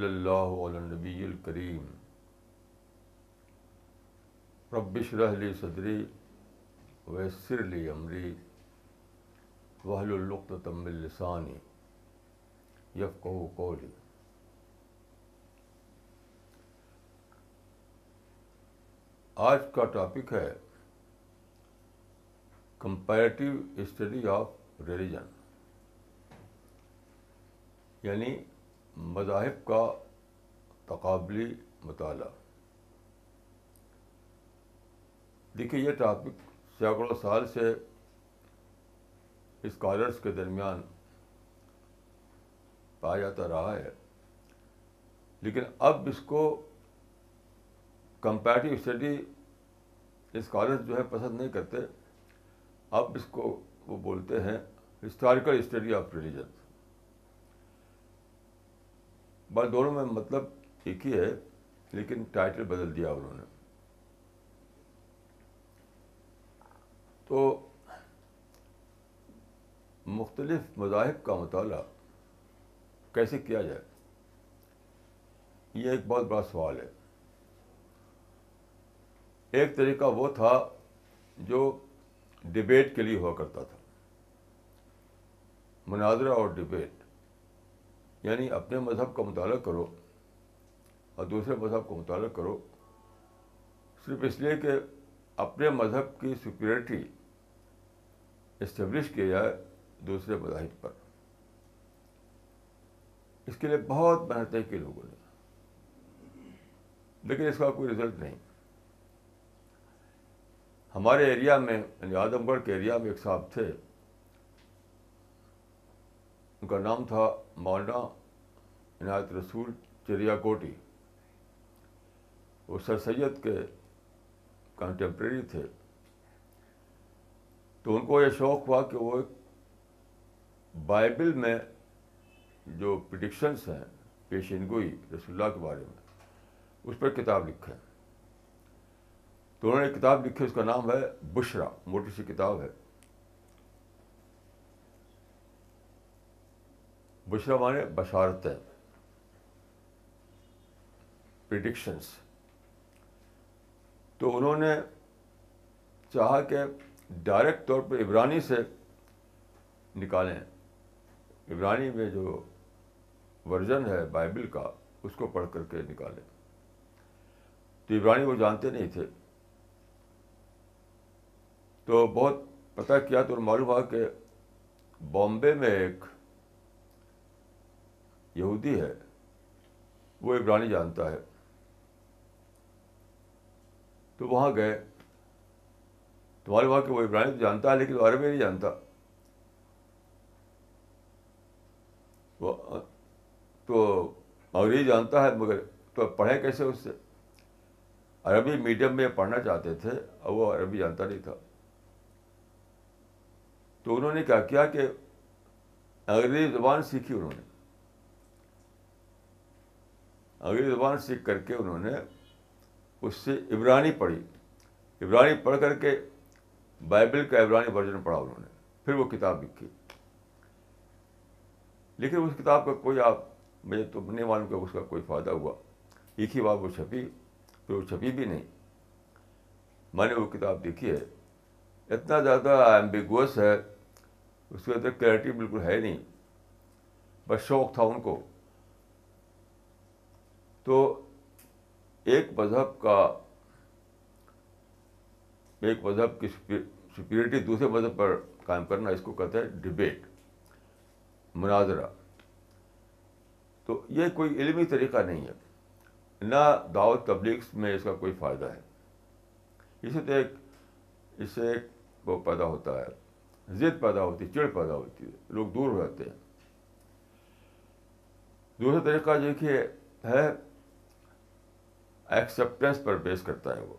اللہ علی نبی الکریم رب شرح لی صدری ویسر لی عمری وحل القط تم یفقہ قولی آج کا ٹاپک ہے کمپیریٹیو اسٹڈی آف ریلیجن یعنی مذاہب کا تقابلی مطالعہ دیکھیے یہ ٹاپک سینکڑوں سال سے اسکالرس کے درمیان پایا جاتا رہا ہے لیکن اب اس کو کمپیریٹیو اسٹڈی اسکالرس جو ہے پسند نہیں کرتے اب اس کو وہ بولتے ہیں ہسٹوریکل اسٹڈی آف ریلیجن بس دونوں میں مطلب ایک ہی ہے لیکن ٹائٹل بدل دیا انہوں نے تو مختلف مذاہب کا مطالعہ کیسے کیا جائے یہ ایک بہت بڑا سوال ہے ایک طریقہ وہ تھا جو ڈبیٹ کے لیے ہوا کرتا تھا مناظرہ اور ڈبیٹ یعنی اپنے مذہب کا مطالعہ کرو اور دوسرے مذہب کا مطالعہ کرو صرف اس لیے کہ اپنے مذہب کی سیکورٹی اسٹیبلش کیا جائے دوسرے مذاہب پر اس کے لیے بہت محنتیں کی لوگوں نے لیکن اس کا کوئی رزلٹ نہیں ہمارے ایریا میں یعنی اعظم گڑھ کے ایریا میں ایک صاحب تھے ان کا نام تھا مولانا عنایت رسول چریا کوٹی وہ سر سید کے کنٹمپریری تھے تو ان کو یہ شوق ہوا کہ وہ ایک بائبل میں جو پرڈکشنس ہیں پیشین گوئی رسول اللہ کے بارے میں اس پر کتاب لکھیں تو انہوں نے کتاب لکھی اس کا نام ہے بشرا موٹی سی کتاب ہے بشرا مانے بشارتیں پریڈکشنس تو انہوں نے چاہا کہ ڈائریکٹ طور پہ عبرانی سے نکالیں عبرانی میں جو ورژن ہے بائبل کا اس کو پڑھ کر کے نکالیں تو عبرانی وہ جانتے نہیں تھے تو بہت پتہ کیا تو معلوم ہوا کہ بامبے میں ایک یہودی ہے وہ عبرانی جانتا ہے تو وہاں گئے تو معلوم ہوا کہ وہ ابرانی تو جانتا ہے لیکن وہ عربی نہیں جانتا وہ تو انگریزی جانتا ہے مگر تو پڑھیں کیسے اس سے عربی میڈیم میں پڑھنا چاہتے تھے اور وہ عربی جانتا نہیں تھا تو انہوں نے کیا کیا کہ انگریزی زبان سیکھی انہوں نے انگریزی زبان سیکھ کر کے انہوں نے اس سے عبرانی پڑھی عبرانی پڑھ کر کے بائبل کا عبرانی ورژن پڑھا انہوں نے پھر وہ کتاب لکھی لیکن اس کتاب کا کوئی آپ مجھے تو نہیں معلوم کہ اس کا کوئی فائدہ ہوا ایک ہی بات وہ چھپی پھر وہ چھپی بھی نہیں میں نے وہ کتاب دیکھی ہے اتنا زیادہ ایمبیگوس ہے اس کے اندر کلیئرٹی بالکل ہے نہیں بس شوق تھا ان کو تو ایک مذہب کا ایک مذہب کی سپیریٹی دوسرے مذہب پر قائم کرنا اس کو کہتا ہے ڈبیٹ مناظرہ تو یہ کوئی علمی طریقہ نہیں ہے نہ دعوت تبلیغ میں اس کا کوئی فائدہ ہے اسی طرح اس سے وہ پیدا ہوتا ہے ضد پیدا ہوتی ہے چڑ پیدا ہوتی ہے لوگ دور ہو جاتے ہیں دوسرا طریقہ جو کہ ہے ایکسیپٹینس پر بیس کرتا ہے وہ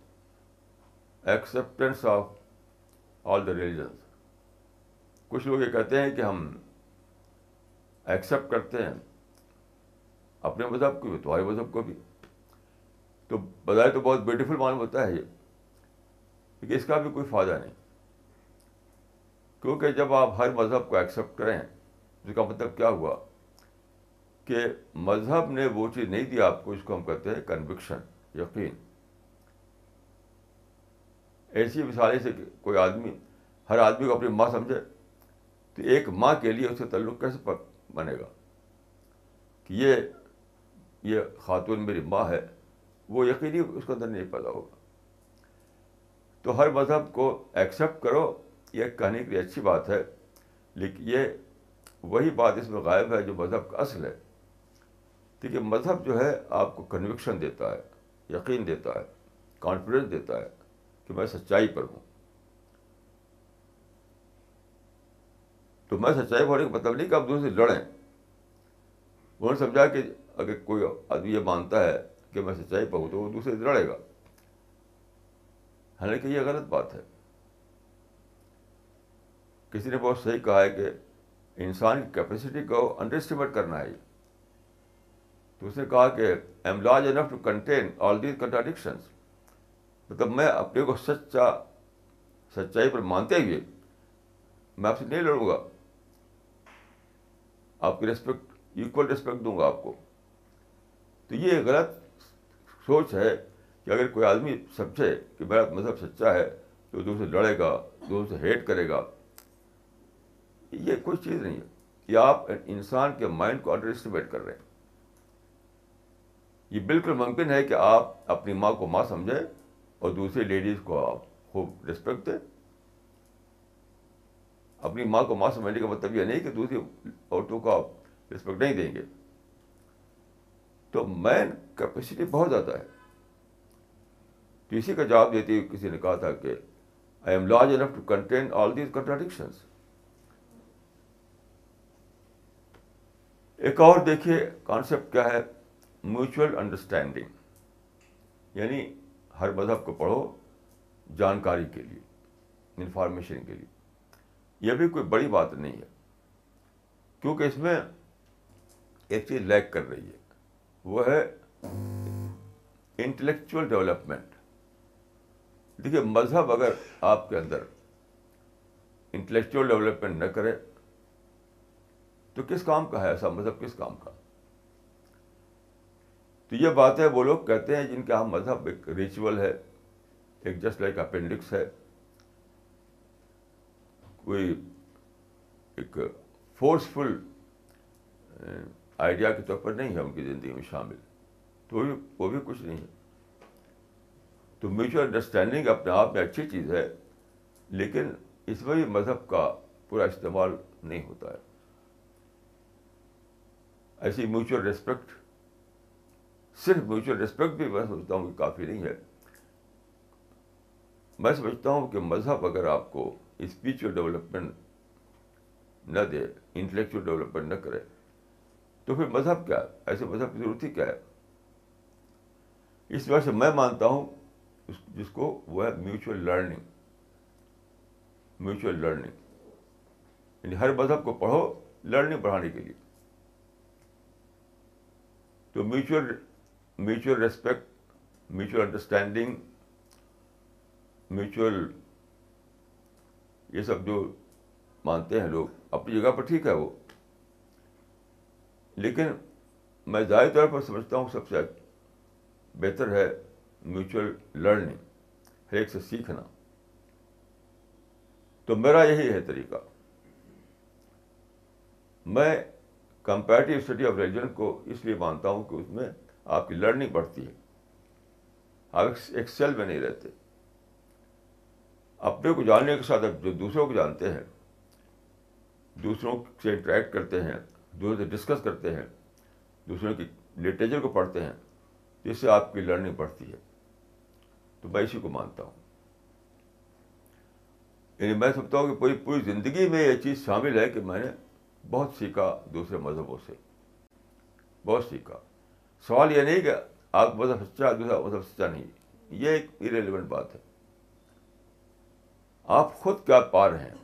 acceptance of all the religions کچھ لوگ یہ کہتے ہیں کہ ہم ایکسیپٹ کرتے ہیں اپنے مذہب کو بھی تمہارے مذہب کو بھی تو بظاہر تو بہت بیوٹیفل معلوم ہوتا ہے یہ کیونکہ اس کا بھی کوئی فائدہ نہیں کیونکہ جب آپ ہر مذہب کو ایکسیپٹ کریں اس کا مطلب کیا ہوا کہ مذہب نے وہ چیز نہیں دیا آپ کو اس کو ہم کہتے ہیں کنوکشن یقین ایسی مثالیں سے کوئی آدمی ہر آدمی کو اپنی ماں سمجھے تو ایک ماں کے لیے اسے تعلق کیسے بنے گا کہ یہ یہ خاتون میری ماں ہے وہ یقینی اس کے اندر نہیں پیدا ہوگا تو ہر مذہب کو ایکسیپٹ کرو یہ کہنے کے لیے اچھی بات ہے لیکن یہ وہی بات اس میں غائب ہے جو مذہب کا اصل ہے دیکھیے مذہب جو ہے آپ کو کنوکشن دیتا ہے یقین دیتا ہے کانفیڈنس دیتا ہے کہ میں سچائی پر ہوں تو میں سچائی پر ہونے کا مطلب نہیں کہ آپ دوسرے لڑیں انہوں نے سمجھا کہ اگر کوئی آدمی یہ مانتا ہے کہ میں سچائی پر ہوں تو وہ دوسرے لڑے گا حالانکہ یہ غلط بات ہے کسی نے بہت صحیح کہا ہے کہ انسان کی کیپیسٹی کو انڈرسٹیمیٹ کرنا ہے تو اس نے کہا کہ I am large enough to contain all these contradictions مطلب میں اپنے کو سچا سچائی پر مانتے ہوئے میں آپ سے نہیں لڑوں گا آپ کی ریسپیکٹ ایکول ریسپیکٹ دوں گا آپ کو تو یہ غلط سوچ ہے کہ اگر کوئی آدمی سمجھے کہ میرا مذہب سچا ہے تو دوسرے لڑے گا دوسرے ہیٹ کرے گا یہ کوئی چیز نہیں ہے یہ آپ انسان کے مائنڈ کو انڈر اسٹیمیٹ کر رہے ہیں یہ بالکل ممکن ہے کہ آپ اپنی ماں کو ماں سمجھیں اور دوسری لیڈیز کو آپ خوب ریسپیکٹ دیں اپنی ماں کو ماں سمجھنے کا مطلب یہ نہیں کہ دوسری عورتوں کو آپ رسپیکٹ نہیں دیں گے تو مین کیپیسٹی بہت زیادہ ہے تو اسی کا جواب دیتے ہوئے کسی نے کہا تھا کہ I am large enough to contain all these contradictions ایک اور دیکھیے کانسیپٹ کیا ہے میوچل انڈرسٹینڈنگ یعنی ہر مذہب کو پڑھو جانکاری کے لیے انفارمیشن کے لیے یہ بھی کوئی بڑی بات نہیں ہے کیونکہ اس میں ایک چیز لیک کر رہی ہے وہ ہے انٹلیکچوئل ڈیولپمنٹ دیکھیے مذہب اگر آپ کے اندر انٹلیکچوئل ڈیولپمنٹ نہ کرے تو کس کام کا ہے ایسا مذہب کس کام کا تو یہ باتیں وہ لوگ کہتے ہیں جن کا مذہب ایک ریچول ہے ایک جسٹ لائک اپینڈکس ہے کوئی ایک فورسفل آئیڈیا کے طور پر نہیں ہے ان کی زندگی میں شامل تو وہ بھی کچھ نہیں ہے تو میوچل انڈرسٹینڈنگ اپنے آپ میں اچھی چیز ہے لیکن اس میں بھی مذہب کا پورا استعمال نہیں ہوتا ہے ایسی میوچل ریسپیکٹ صرف میوچل ریسپیکٹ بھی میں سمجھتا ہوں کہ کافی نہیں ہے میں سمجھتا ہوں کہ مذہب اگر آپ کو اسپیچل ڈیولپمنٹ نہ دے انٹلیکچل ڈیولپمنٹ نہ کرے تو پھر مذہب کیا ہے ایسے مذہب کی ضرورت ہی کیا ہے اس وجہ سے میں مانتا ہوں جس کو وہ ہے میوچل لرننگ میوچل لرننگ یعنی ہر مذہب کو پڑھو لرننگ پڑھانے کے لیے تو mutual mutual respect mutual understanding mutual یہ سب جو مانتے ہیں لوگ اپنی جگہ پر ٹھیک ہے وہ لیکن میں ظاہر طور پر سمجھتا ہوں سب سے بہتر ہے میوچل لرننگ ہر ایک سے سیکھنا تو میرا یہی ہے طریقہ میں اسٹڈی آف ریلیجن کو اس لیے مانتا ہوں کہ اس میں آپ کی لرننگ بڑھتی ہے آپ ایکسل میں نہیں رہتے اپنے کو جاننے کے ساتھ جو دوسروں کو جانتے ہیں دوسروں سے انٹریکٹ کرتے ہیں دوسروں سے ڈسکس کرتے ہیں دوسروں کی لٹریچر کو پڑھتے ہیں جس سے آپ کی لرننگ بڑھتی ہے تو میں اسی کو مانتا ہوں یعنی میں سمجھتا ہوں کہ پوری پوری زندگی میں یہ چیز شامل ہے کہ میں نے بہت سیکھا دوسرے مذہبوں سے بہت سیکھا سوال یہ نہیں کہ آپ مذہب سچا دوسرا مذہب سچا نہیں یہ ایک ایریلیونٹ بات ہے آپ خود کیا پا رہے ہیں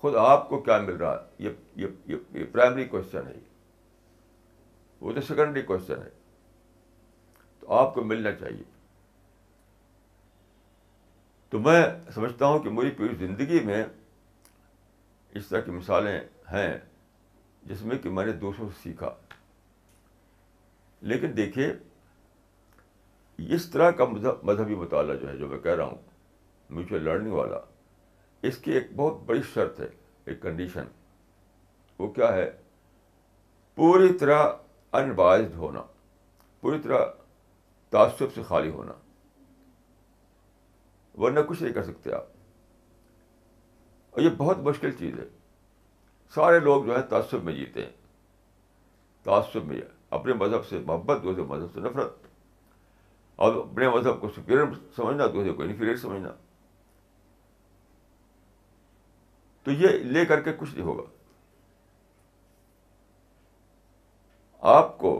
خود آپ کو کیا مل رہا ہے یہ یہ, یہ پرائمری کوشچن ہے وہ تو سیکنڈری کوشچن ہے تو آپ کو ملنا چاہیے تو میں سمجھتا ہوں کہ میری پوری زندگی میں اس طرح کی مثالیں ہیں جس میں کہ میں نے دوسروں سے سیکھا لیکن دیکھیے اس طرح کا مذہبی مطالعہ جو ہے جو میں کہہ رہا ہوں میوچل لرننگ والا اس کی ایک بہت بڑی شرط ہے ایک کنڈیشن وہ کیا ہے پوری طرح انوائزڈ ہونا پوری طرح تعصب سے خالی ہونا ورنہ کچھ نہیں کر سکتے آپ اور یہ بہت مشکل چیز ہے سارے لوگ جو ہے تعصب میں جیتے ہیں تعصب میں اپنے مذہب سے محبت دوسرے مذہب سے نفرت اور اپنے مذہب کو سپیریئر سمجھنا دوسرے کو انفیریئر سمجھنا تو یہ لے کر کے کچھ نہیں ہوگا آپ کو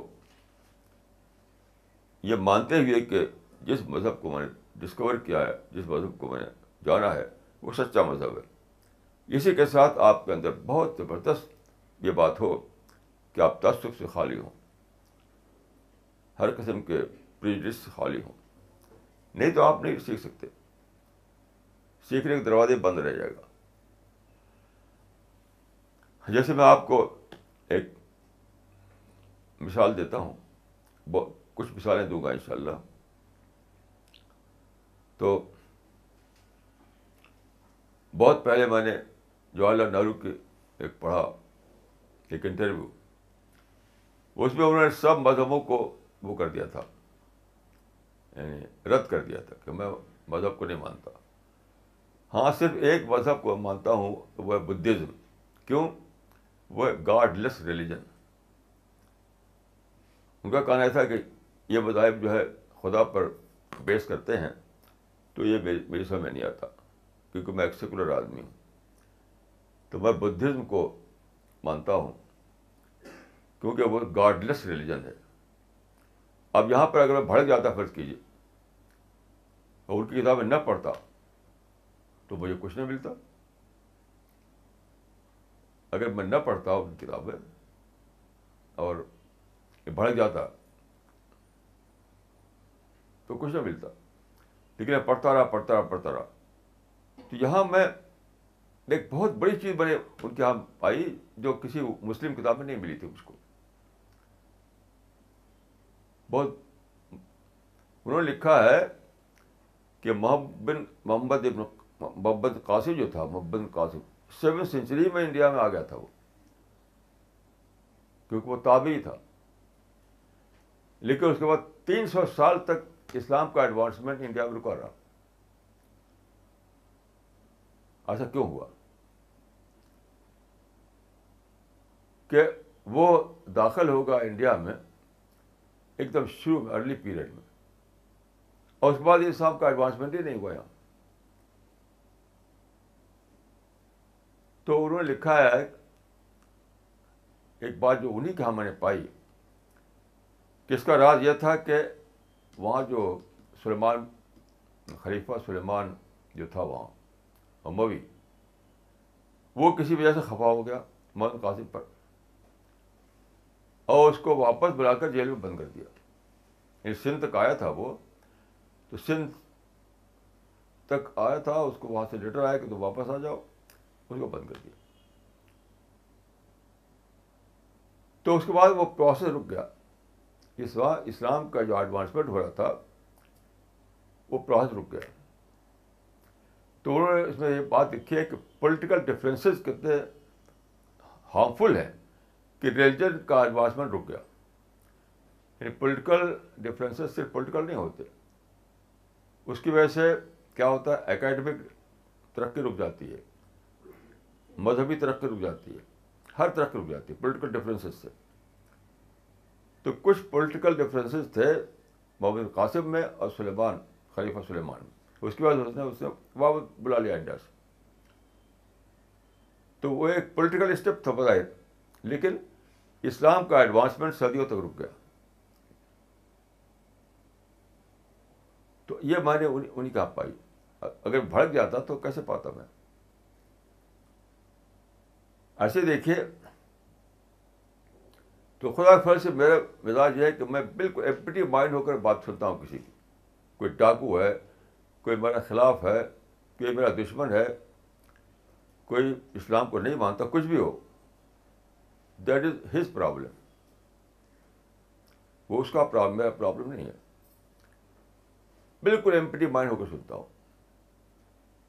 یہ مانتے ہوئے کہ جس مذہب کو میں نے ڈسکور کیا ہے جس مذہب کو میں نے جانا ہے وہ سچا مذہب ہے اسی کے ساتھ آپ کے اندر بہت زبردست یہ بات ہو کہ آپ تعصب سے خالی ہوں ہر قسم کے پریجس سے خالی ہوں نہیں تو آپ نہیں سیکھ سکتے سیکھنے کے دروازے بند رہ جائے گا جیسے میں آپ کو ایک مثال دیتا ہوں کچھ مثالیں دوں گا انشاءاللہ تو بہت پہلے میں نے جواہر لال نہرو کے ایک پڑھا ایک انٹرویو اس میں انہوں نے سب مذہبوں کو وہ کر دیا تھا یعنی رد کر دیا تھا کہ میں مذہب کو نہیں مانتا ہاں صرف ایک مذہب کو مانتا ہوں وہ بدھزم کیوں وہ گاڈ لیس ریلیجن ان کا کہنا تھا کہ یہ مذاہب جو ہے خدا پر بیس کرتے ہیں تو یہ میری سمجھ میں نہیں آتا کیونکہ میں ایک سیکولر آدمی ہوں تو میں بدھزم کو مانتا ہوں کیونکہ وہ گاڈ لیس ریلیجن ہے اب یہاں پر اگر میں بھڑک جاتا فرض کیجیے اور ان کی کتابیں نہ پڑھتا تو مجھے کچھ نہیں ملتا اگر میں نہ پڑھتا ان کی کتابیں اور بھڑک جاتا تو کچھ نہ ملتا لیکن میں پڑھتا رہا پڑھتا رہا پڑھتا رہا تو یہاں میں ایک بہت بڑی چیز میں نے ان کے یہاں آئی جو کسی مسلم کتاب میں نہیں ملی تھی مجھ کو بہت انہوں نے لکھا ہے کہ محبن محمد ابن محمد قاسم جو تھا محبت قاسم سیون سینچری میں انڈیا میں آ گیا تھا وہ کیونکہ وہ تابعی تھا لیکن اس کے بعد تین سو سال تک اسلام کا ایڈوانسمنٹ انڈیا میں رکا رہا ایسا کیوں ہوا کہ وہ داخل ہوگا انڈیا میں ایک دم شروع میں ارلی پیریڈ میں اور اس بعد یہ صاحب کا ایڈوانسمنٹ ہی نہیں ہوا یہاں تو انہوں نے لکھا ہے ایک بات جو انہیں کہاں میں نے پائی کہ اس کا راز یہ تھا کہ وہاں جو سلیمان خلیفہ سلیمان جو تھا وہاں مبی وہ کسی وجہ سے خفا ہو گیا مولانا قاسم پر اور اس کو واپس بلا کر جیل میں بند کر دیا سندھ تک آیا تھا وہ تو سندھ تک آیا تھا اس کو وہاں سے لیٹر آیا کہ تو واپس آ جاؤ اس کو بند کر دیا تو اس کے بعد وہ پروسیس رک گیا اس وقت اسلام کا جو ایڈوانسمنٹ ہو رہا تھا وہ پروسیس رک گیا تو انہوں نے اس میں یہ بات لکھی ہے کہ پولیٹیکل ڈفرینسز کتنے ہارمفل ہیں کہ ریلیجن کا ایڈوانسمنٹ رک گیا یعنی پولیٹیکل ڈفرینسز صرف پولیٹیکل نہیں ہوتے اس کی وجہ سے کیا ہوتا ہے اکیڈمک ترقی رک جاتی ہے مذہبی ترقی رک جاتی ہے ہر ترقی رک جاتی ہے پولیٹیکل ڈفرینسز سے تو کچھ پولیٹیکل ڈفرینسز تھے محمد قاسم میں اور سلیمان خلیفہ سلیمان میں اس کے بعد نے واپس بلا لیا انڈیا سے تو وہ ایک پولیٹیکل اسٹیپ تھا بظاہر لیکن اسلام کا ایڈوانسمنٹ صدیوں تک رک گیا تو یہ میں نے انہیں پائی اگر بھڑک جاتا تو کیسے پاتا میں ایسے دیکھیے تو خدا فل سے میرا مزاج یہ ہے کہ میں بالکل ایمپٹی مائنڈ ہو کر بات سنتا ہوں کسی کی کوئی ڈاکو ہے کوئی میرا خلاف ہے کوئی میرا دشمن ہے کوئی اسلام کو نہیں مانتا کچھ بھی ہو دیٹ از ہز پرابلم وہ اس کا پرابلم میرا پرابلم نہیں ہے بالکل ایمپٹی مائنڈ ہو کے سنتا ہوں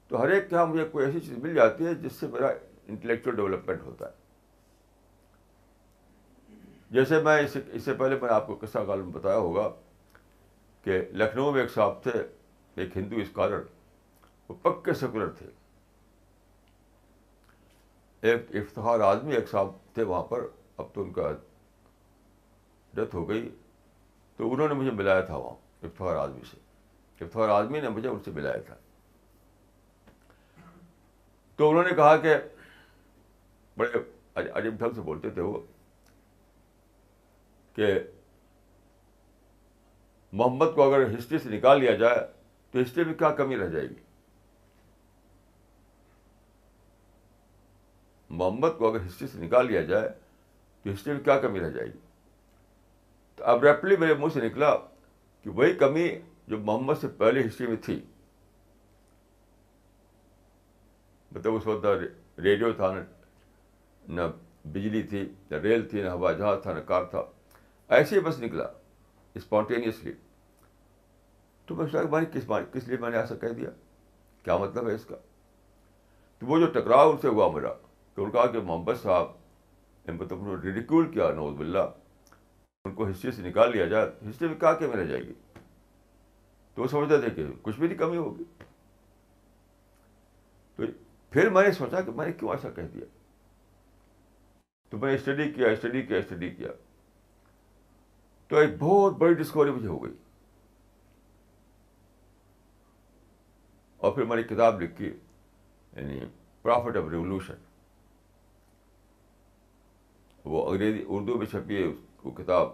تو ہر ایک کے یہاں مجھے کوئی ایسی چیز مل جاتی ہے جس سے میرا انٹلیکچوئل ڈیولپمنٹ ہوتا ہے جیسے میں اس سے پہلے میں نے آپ کو قصہ کال میں بتایا ہوگا کہ لکھنؤ میں ایک صاحب تھے ایک ہندو اسکالر وہ پکے سیکولر تھے ایک افتہار آدمی ایک صاحب تھے وہاں پر اب تو ان کا ڈیتھ ہو گئی تو انہوں نے مجھے ملایا تھا وہاں افتہار آدمی سے افتخار آدمی نے مجھے ان سے ملایا تھا تو انہوں نے کہا کہ بڑے عجیب ڈھنگ سے بولتے تھے وہ کہ محمد کو اگر ہسٹری سے نکال لیا جائے تو لیے میں کیا کمی رہ جائے گی محمد کو اگر ہسٹری سے نکال لیا جائے تو ہسٹری میں کیا کمی رہ جائے گی تو اب ریپلی میرے منہ سے نکلا کہ وہی کمی جو محمد سے پہلے ہسٹری میں تھی مطلب اس وقت نہ ریڈیو تھا نہ بجلی تھی نہ ریل تھی نہ ہوائی جہاز تھا نہ کار تھا ایسے ہی بس نکلا اسپونٹینیسلی تو میں سوچا کہ بھائی کس بات کس لیے میں نے ایسا کہہ دیا کیا مطلب ہے اس کا تو وہ جو ٹکراؤ ان سے ہوا میرا تو ان کہا کہ محمد صاحب نے مطلب ریڈیکول کیا نوز بلّہ ان کو ہسٹری سے نکال لیا جائے ہسٹری میں کہا کہ میں رہ جائے گی تو وہ سمجھتے تھے کہ کچھ بھی نہیں کمی ہوگی تو پھر میں نے سوچا کہ میں نے کیوں ایسا کہہ دیا تو میں نے اسٹڈی کیا اسٹڈی کیا اسٹڈی کیا تو ایک بہت بڑی ڈسکوری مجھے ہو گئی اور پھر میں نے کتاب لکھی یعنی پرافٹ آف ریولیوشن وہ انگریزی اردو میں چھپی ہے وہ کتاب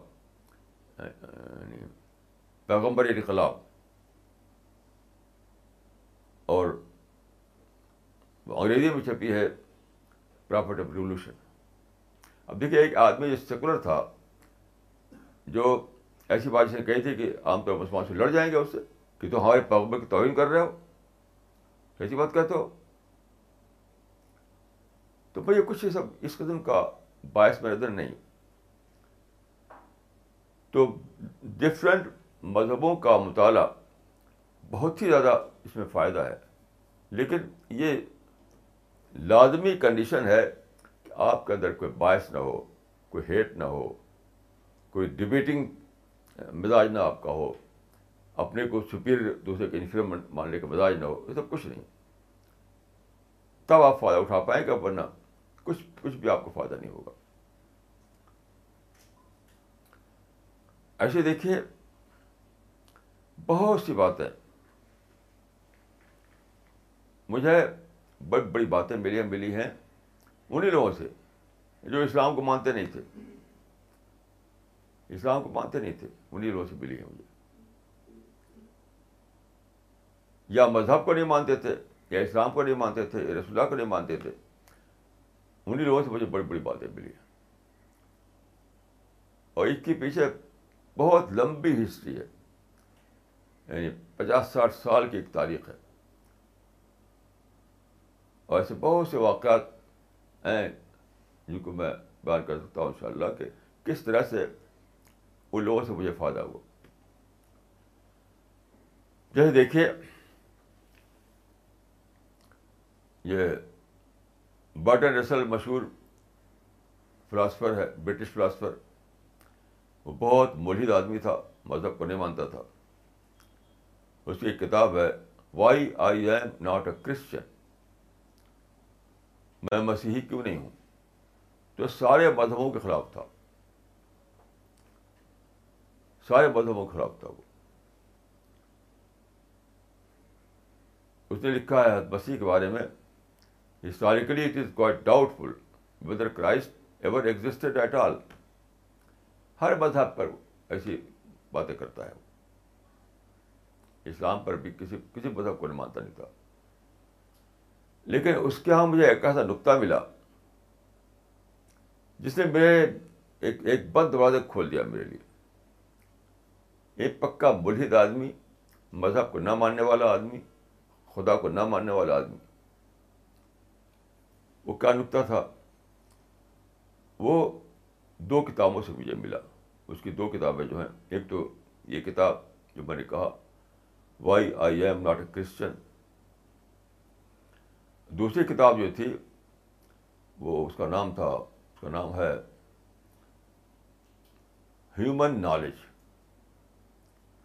یعنی پیغمبر انقلاب اور انگریزی میں چھپی ہے پرافٹ آف ریولیوشن اب دیکھیے ایک آدمی جو سیکولر تھا جو ایسی نے کہی تھی کہ عام طور پر مسلمان سے لڑ جائیں گے اس سے کہ تو ہمارے پیغمبر کی توہین کر رہے ہو ایسی بات کہتے ہو تو بھائی کچھ سب اس قسم کا باعث میرے نظر نہیں تو ڈفرینٹ مذہبوں کا مطالعہ بہت ہی زیادہ اس میں فائدہ ہے لیکن یہ لازمی کنڈیشن ہے کہ آپ کے اندر کوئی باعث نہ ہو کوئی ہیٹ نہ ہو کوئی ڈبیٹنگ مزاج نہ آپ کا ہو اپنے کو سپیر دوسرے کے انفیئر ماننے کا مزاج نہ ہو یہ سب کچھ نہیں تب آپ فائدہ اٹھا پائیں گے ورنہ کچھ کچھ بھی آپ کو فائدہ نہیں ہوگا ایسے دیکھیے بہت سی باتیں مجھے بڑی بڑی باتیں ملی ہیں انہیں لوگوں سے جو اسلام کو مانتے نہیں تھے اسلام کو مانتے نہیں تھے انہیں لوگوں سے ملی ہیں مجھے یا مذہب کو نہیں مانتے تھے یا اسلام کو نہیں مانتے تھے یا رسول کو نہیں مانتے تھے انہیں لوگوں سے مجھے بڑی بڑی باتیں ملی اور اس کے پیچھے بہت لمبی ہسٹری ہے یعنی پچاس ساٹھ سال کی ایک تاریخ ہے اور ایسے بہت سے واقعات ہیں جن کو میں بیان کر سکتا ہوں ان شاء اللہ کہ کس طرح سے ان لوگوں سے مجھے فائدہ ہوا جیسے دیکھیے یہ برٹن رسل مشہور فلاسفر ہے برٹش فلاسفر وہ بہت ملحد آدمی تھا مذہب کو نہیں مانتا تھا اس کی ایک کتاب ہے why I am not a Christian میں مسیحی کیوں نہیں ہوں تو سارے مذہبوں کے خلاف تھا سارے مذہبوں کے خلاف تھا وہ اس نے لکھا ہے مسیح کے بارے میں historically it is quite doubtful whether Christ ever existed at all ہر مذہب پر ایسی باتیں کرتا ہے اسلام پر بھی کسی کسی مذہب کو نہیں مانتا نہیں تھا لیکن اس کے یہاں مجھے ایک ایسا نقطہ ملا جس نے میرے ایک ایک بند دروازے کھول دیا میرے لیے ایک پکا ملحد آدمی مذہب کو نہ ماننے والا آدمی خدا کو نہ ماننے والا آدمی وہ کیا نکتا تھا وہ دو کتابوں سے مجھے ملا اس کی دو کتابیں جو ہیں ایک تو یہ کتاب جو میں نے کہا why I am not a Christian دوسری کتاب جو تھی وہ اس کا نام تھا اس کا نام ہے ہیومن نالج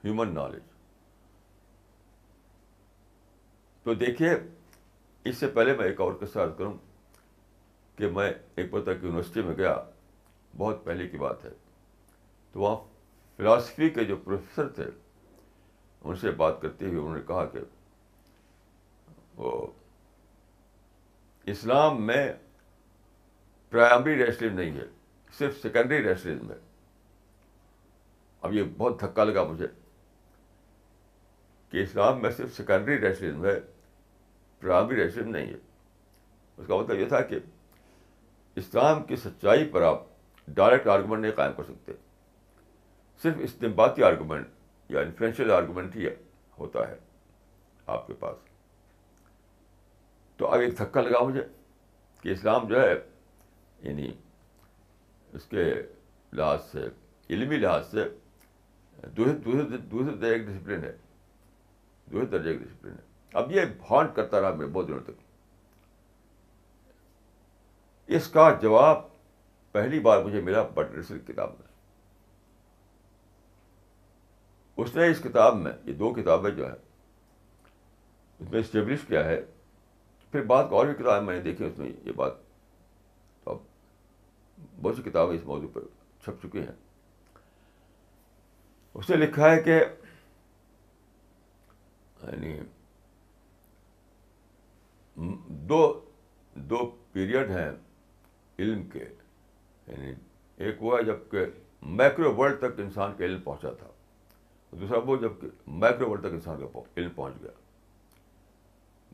ہیومن نالج تو دیکھیے اس سے پہلے میں ایک اور قصہ کروں کہ میں ایک کی یونیورسٹی میں گیا بہت پہلے کی بات ہے تو وہاں فلاسفی کے جو پروفیسر تھے ان سے بات کرتے ہوئے انہوں نے کہا کہ وہ اسلام میں پرائمری ریسلم نہیں ہے صرف سیکنڈری ریسلم میں اب یہ بہت دھکا لگا مجھے کہ اسلام میں صرف سیکنڈری ریسلم ہے پرائمری ریسلم نہیں ہے اس کا مطلب یہ تھا کہ اسلام کی سچائی پر آپ ڈائریکٹ آرگومنٹ نہیں قائم کر سکتے صرف استمباتی آرگومنٹ یا انفلوئنشیل آرگومنٹ ہی ہوتا ہے آپ کے پاس تو اب ایک دھکا لگا مجھے کہ اسلام جو ہے یعنی اس کے لحاظ سے علمی لحاظ سے دوسرے درجے کا ڈسپلن ہے دوسرے درجے کا ڈسپلن ہے اب یہ ہانٹ کرتا رہا میں بہت دنوں تک اس کا جواب پہلی بار مجھے ملا بٹ رسل کتاب میں اس نے اس کتاب میں یہ دو کتابیں جو ہیں اس میں اسٹیبلش کیا ہے پھر بعد اور بھی کتابیں میں نے دیکھی اس میں یہ بات اب بہت سی کتابیں اس موضوع پر چھپ چکی ہیں اس نے لکھا ہے کہ یعنی دو دو پیریڈ ہیں علم کے یعنی ایک وہ ہے کہ مائکرو ورلڈ تک انسان کا علم پہنچا تھا دوسرا وہ جب کہ مائکرو ورلڈ تک انسان کا علم پہنچ گیا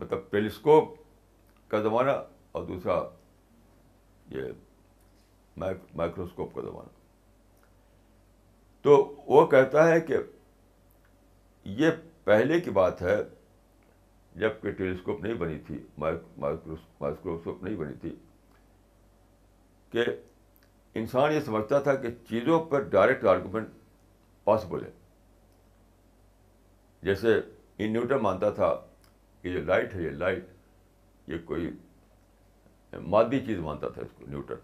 مطلب ٹیلیسکوپ کا زمانہ اور دوسرا یہ مائکروسکوپ کا زمانہ تو وہ کہتا ہے کہ یہ پہلے کی بات ہے جب کہ ٹیلیسکوپ نہیں بنی تھی مائکروسکوپ نہیں بنی تھی کہ انسان یہ سمجھتا تھا کہ چیزوں پر ڈائریکٹ آرگومنٹ پاسبل ہے جیسے ان نیوٹن مانتا تھا کہ یہ لائٹ ہے یہ لائٹ یہ کوئی مادی چیز مانتا تھا اس کو نیوٹن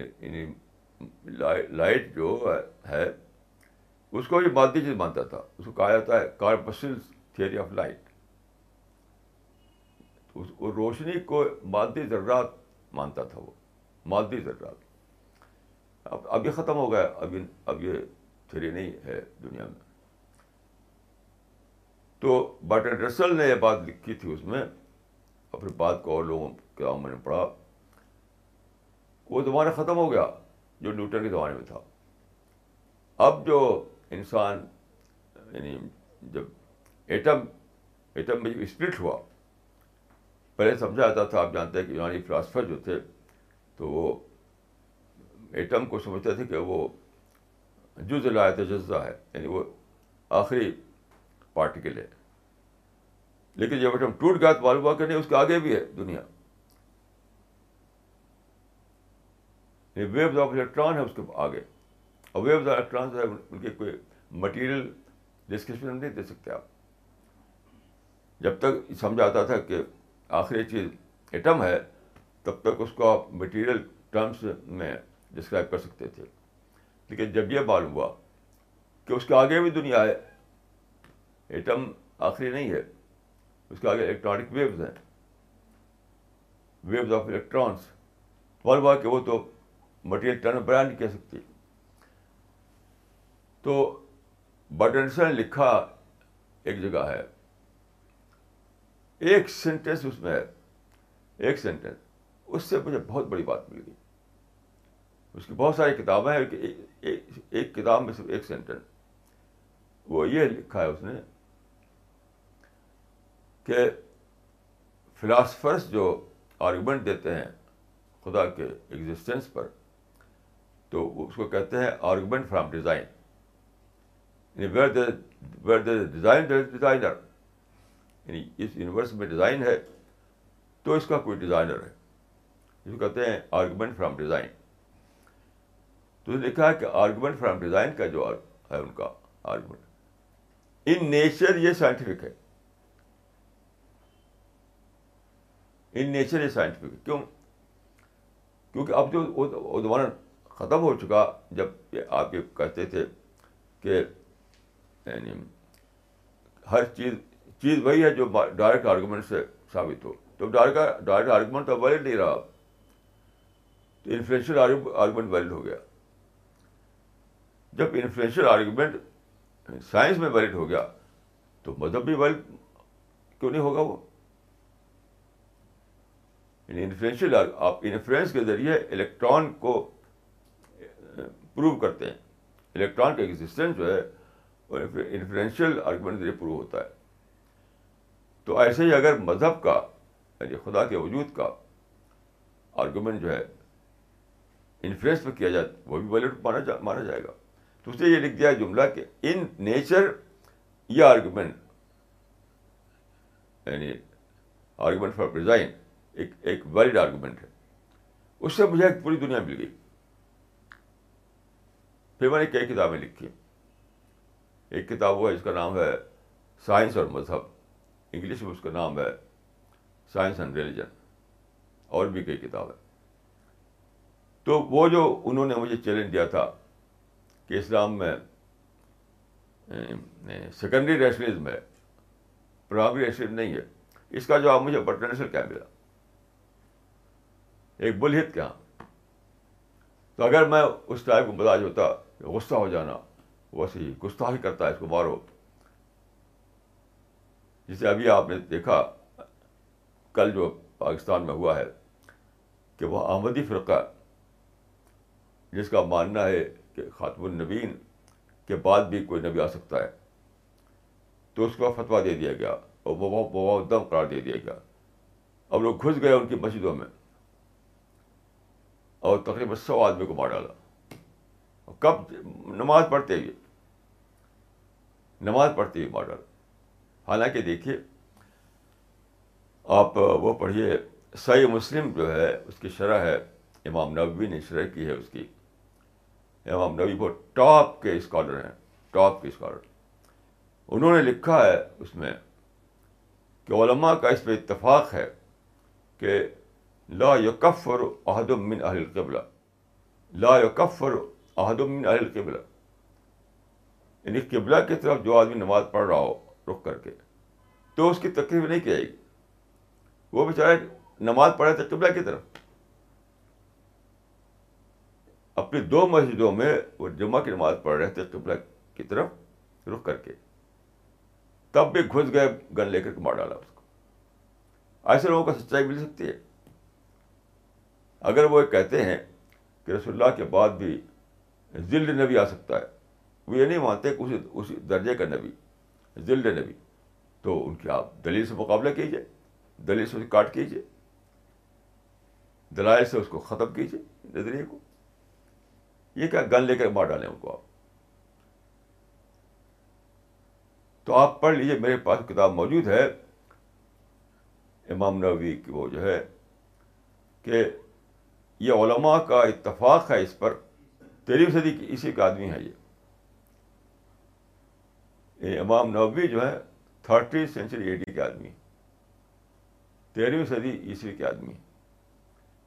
یعنی لائٹ جو ہے اس کو بھی مادی چیز مانتا تھا اس کو کہا جاتا ہے کارپسل تھیوری آف لائٹ روشنی کو مادی ذرات مانتا تھا وہ مالتی اب اب یہ ختم ہو گیا اب اب یہ تھری نہیں ہے دنیا میں تو باٹر رسل نے یہ بات لکھی تھی اس میں پھر بات کو اور لوگوں کے میں نے پڑھا وہ زمانہ ختم ہو گیا جو نیوٹن کے زمانے میں تھا اب جو انسان یعنی جب ایٹم ایٹم میں جب اسپرٹ ہوا پہلے سمجھا جاتا تھا آپ جانتے ہیں کہ یونانی فلاسفر جو تھے تو وہ ایٹم کو سمجھتے تھے کہ وہ جز لایت تو جزہ ہے یعنی وہ آخری پارٹیکل ہے لیکن جب ایٹم ٹوٹ گیا تو معلوم ہوا کہ نہیں اس کے آگے بھی ہے دنیا ویوز آف الیکٹران ہے اس کے آگے اور ویوز آف الیکٹران ان کے کوئی مٹیریل ڈسکرپشن نہیں دے سکتے آپ جب تک سمجھ آتا تھا کہ آخری چیز ایٹم ہے تب تک اس کو آپ مٹیریل ٹرمس میں ڈسکرائب کر سکتے تھے لیکن جب یہ معلوم ہوا کہ اس کے آگے بھی دنیا ہے ایٹم آخری نہیں ہے اس کے آگے الیکٹرانک ویوز ہیں ویوز آف الیکٹرانس معلوم ہوا کہ وہ تو مٹیریل ٹرم بیان نہیں کہہ سکتی تو بٹنسن لکھا ایک جگہ ہے ایک سینٹینس اس میں ہے ایک سینٹینس اس سے مجھے بہت بڑی بات مل گئی اس کی بہت ساری کتابیں ہیں ایک کتاب میں صرف ایک سینٹینس وہ یہ لکھا ہے اس نے کہ فلاسفرس جو آرگومنٹ دیتے ہیں خدا کے ایگزسٹینس پر تو اس کو کہتے ہیں argument from design design where designer یعنی اس یونیورس میں ڈیزائن ہے تو اس کا کوئی ڈیزائنر ہے جس کو کہتے ہیں آرگومنٹ فرام ڈیزائن تو ہے کہ آرگومنٹ فرام ڈیزائن کا جو ہے ان کا argument in in nature nature یہ یہ سائنٹیفک سائنٹیفک ہے ہے کیوں کیونکہ اب جو ختم ہو چکا جب آپ یہ کہتے تھے کہ یعنی ہر چیز چیز وہی ہے جو ڈائریکٹ آرگومنٹ سے ثابت ہو تو ڈائریکٹ ڈائریکٹ آرگومنٹ تو ویلڈ نہیں رہا تو انفلوئنشیل آرگومنٹ ویلڈ ہو گیا جب انفلوئنشیل آرگومنٹ سائنس میں ویلڈ ہو گیا تو مذہب بھی ویلڈ کیوں نہیں ہوگا وہ انفلوئنشیل یعنی آپ انفلوئنس کے ذریعے الیکٹران کو پروو کرتے ہیں الیکٹران کا ایگزسٹینس جو ہے انفلوئنشیل آرگومنٹ کے ذریعے پروو ہوتا ہے تو ایسے ہی اگر مذہب کا یعنی خدا کے وجود کا آرگومنٹ جو ہے انفلوئنس پہ کیا جائے وہ بھی ویلڈ مانا جا مانا جائے گا تو اس نے یہ لکھ دیا جملہ کہ ان نیچر یہ آرگومنٹ یعنی آرگومنٹ فار ڈیزائن ایک ایک ویلڈ آرگومنٹ ہے اس سے مجھے ایک پوری دنیا مل گئی پھر میں نے کئی کتابیں لکھی ایک کتاب وہ ہے جس کا نام ہے سائنس اور مذہب انگلش میں اس کا نام ہے سائنس اینڈ ریلیجن اور بھی کئی کتاب ہے تو وہ جو انہوں نے مجھے چیلنج دیا تھا کہ اسلام میں سیکنڈری ریشنلزم ہے پرائمری ریشنلزم نہیں ہے اس کا جواب مجھے بٹسر کیا ملا ایک بلحت کیا تو اگر میں اس ٹائپ کو مزاج ہوتا غصہ ہو جانا ویسے ہی گستاخی کرتا ہے اس کو مارو جسے ابھی آپ نے دیکھا کل جو پاکستان میں ہوا ہے کہ وہ آمدی فرقہ جس کا ماننا ہے کہ خاتم النبین کے بعد بھی کوئی نبی آ سکتا ہے تو اس کو فتوا دے دیا گیا اور وبا وبا دم قرار دے دیا گیا اب لوگ گھس گئے ان کی مسجدوں میں اور تقریباً سو آدمی کو مار ڈالا کب نماز پڑھتے ہوئے نماز پڑھتے ہوئے مار ڈالا حالانکہ دیکھیے آپ وہ پڑھیے صحیح مسلم جو ہے اس کی شرح ہے امام نبوی نے شرح کی ہے اس کی امام نبی وہ ٹاپ کے اسکالر ہیں ٹاپ کے اسکالر انہوں نے لکھا ہے اس میں کہ علماء کا اس پہ اتفاق ہے کہ لا یکفر عہد من اہل قبلا لا یکفر عہد من اہل قبلا یعنی قبلہ کی طرف جو آدمی نماز پڑھ رہا ہو رخ کر کے تو اس کی تکلیف نہیں کی جائے گی وہ بھی نماز پڑھے تھے قبلہ کی طرف اپنی دو مسجدوں میں وہ جمعہ کی نماز پڑھ رہے تھے قبلہ کی طرف رخ کر کے تب بھی گھس گئے گن لے کر کے مار ڈالا اس کو ایسے لوگوں کو سچائی مل سکتی ہے اگر وہ کہتے ہیں کہ رسول اللہ کے بعد بھی ذل نبی آ سکتا ہے وہ یہ نہیں مانتے کہ اسی درجے کا نبی ذل نبی تو ان کے آپ دلیل سے مقابلہ کیجیے دلیل سے کاٹ کیجیے دلائل سے اس کو ختم کیجیے نظریے کو یہ کیا گن لے کر مار ڈالیں ان کو آپ تو آپ پڑھ لیجیے میرے پاس کتاب موجود ہے امام نبی کی وہ جو ہے کہ یہ علماء کا اتفاق ہے اس پر تیری صدی کی اسی کا آدمی ہے یہ امام نبوی جو ہے تھرٹی سینچری اے ڈی کے آدمی تیرہویں صدی عیسوی کے آدمی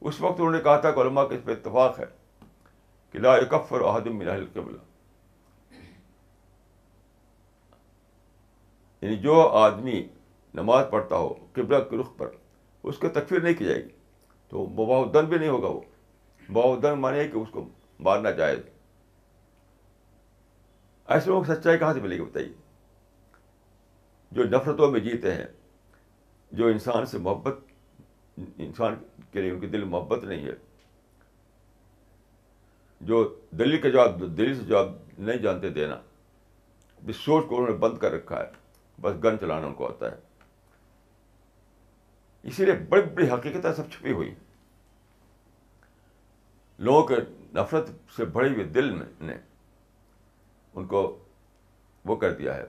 اس وقت انہوں نے کہا تھا کہ علماء کے اس پہ اتفاق ہے کہ لا من اہل قبلہ یعنی جو آدمی نماز پڑھتا ہو قبلہ کے رخ پر اس کو تکفیر نہیں کی جائے گی تو مباحدن بھی نہیں ہوگا وہ مباحدن مانے کہ اس کو مارنا جائز ایسے لوگ سچائی کہاں سے ملے گی بتائیے جو نفرتوں میں جیتے ہیں جو انسان سے محبت انسان کے لیے ان کے دل محبت نہیں ہے جو دلی کا جواب دلی سے جواب نہیں جانتے دینا بس سوچ کو انہوں نے بند کر رکھا ہے بس گن چلانا ان کو آتا ہے اسی لیے بڑی بڑی حقیقتیں سب چھپی ہوئی لوگوں کے نفرت سے بھرے ہوئے دل میں نے ان کو وہ کر دیا ہے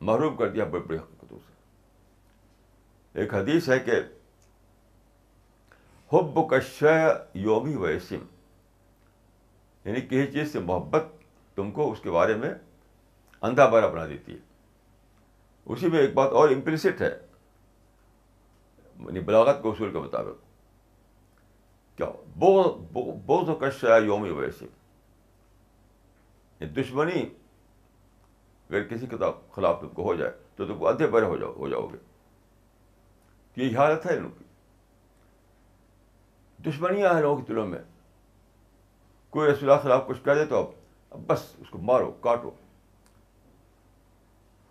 محروم کر دیا بڑی بڑی حقیقتوں سے ایک حدیث ہے کہ حب کش یومی ویسم یعنی کسی چیز سے محبت تم کو اس کے بارے میں اندھا بارہ بنا دیتی ہے اسی میں ایک بات اور امپلسٹ ہے یعنی بلاغت کے اصول کے مطابق کیا بوز و کش یوم ویسم دشمنی اگر کسی کتاب خلاف تم کو ہو جائے تو تم کو ادھے بڑے ہو جاؤ ہو جاؤ گے یہ حالت ہے ان کی دشمنیاں ہیں لوگوں کے دلوں میں کوئی رسول اللہ خلاف کچھ کہہ دے تو اب بس اس کو مارو کاٹو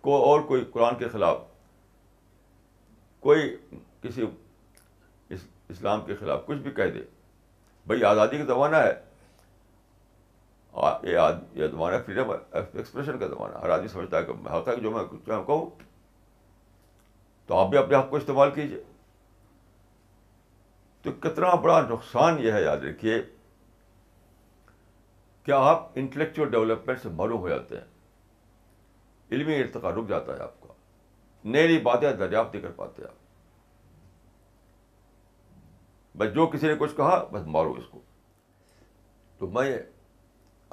کو اور کوئی قرآن کے خلاف کوئی کسی اسلام کے خلاف کچھ بھی کہہ دے بھائی آزادی کا زمانہ ہے یہ زمانہ فریڈم ایکسپریشن کا زمانہ ہر آدمی سمجھتا ہے کہ ہے جو میں کہوں تو آپ بھی اپنے آپ کو استعمال کیجیے تو کتنا بڑا نقصان یہ ہے یاد رکھیے کیا آپ انٹلیکچوئل ڈیولپمنٹ سے محروم ہو جاتے ہیں علمی ارتقا رک جاتا ہے آپ کا نئی نئی باتیں دریافت نہیں کر پاتے آپ بس جو کسی نے کچھ کہا بس مارو اس کو تو میں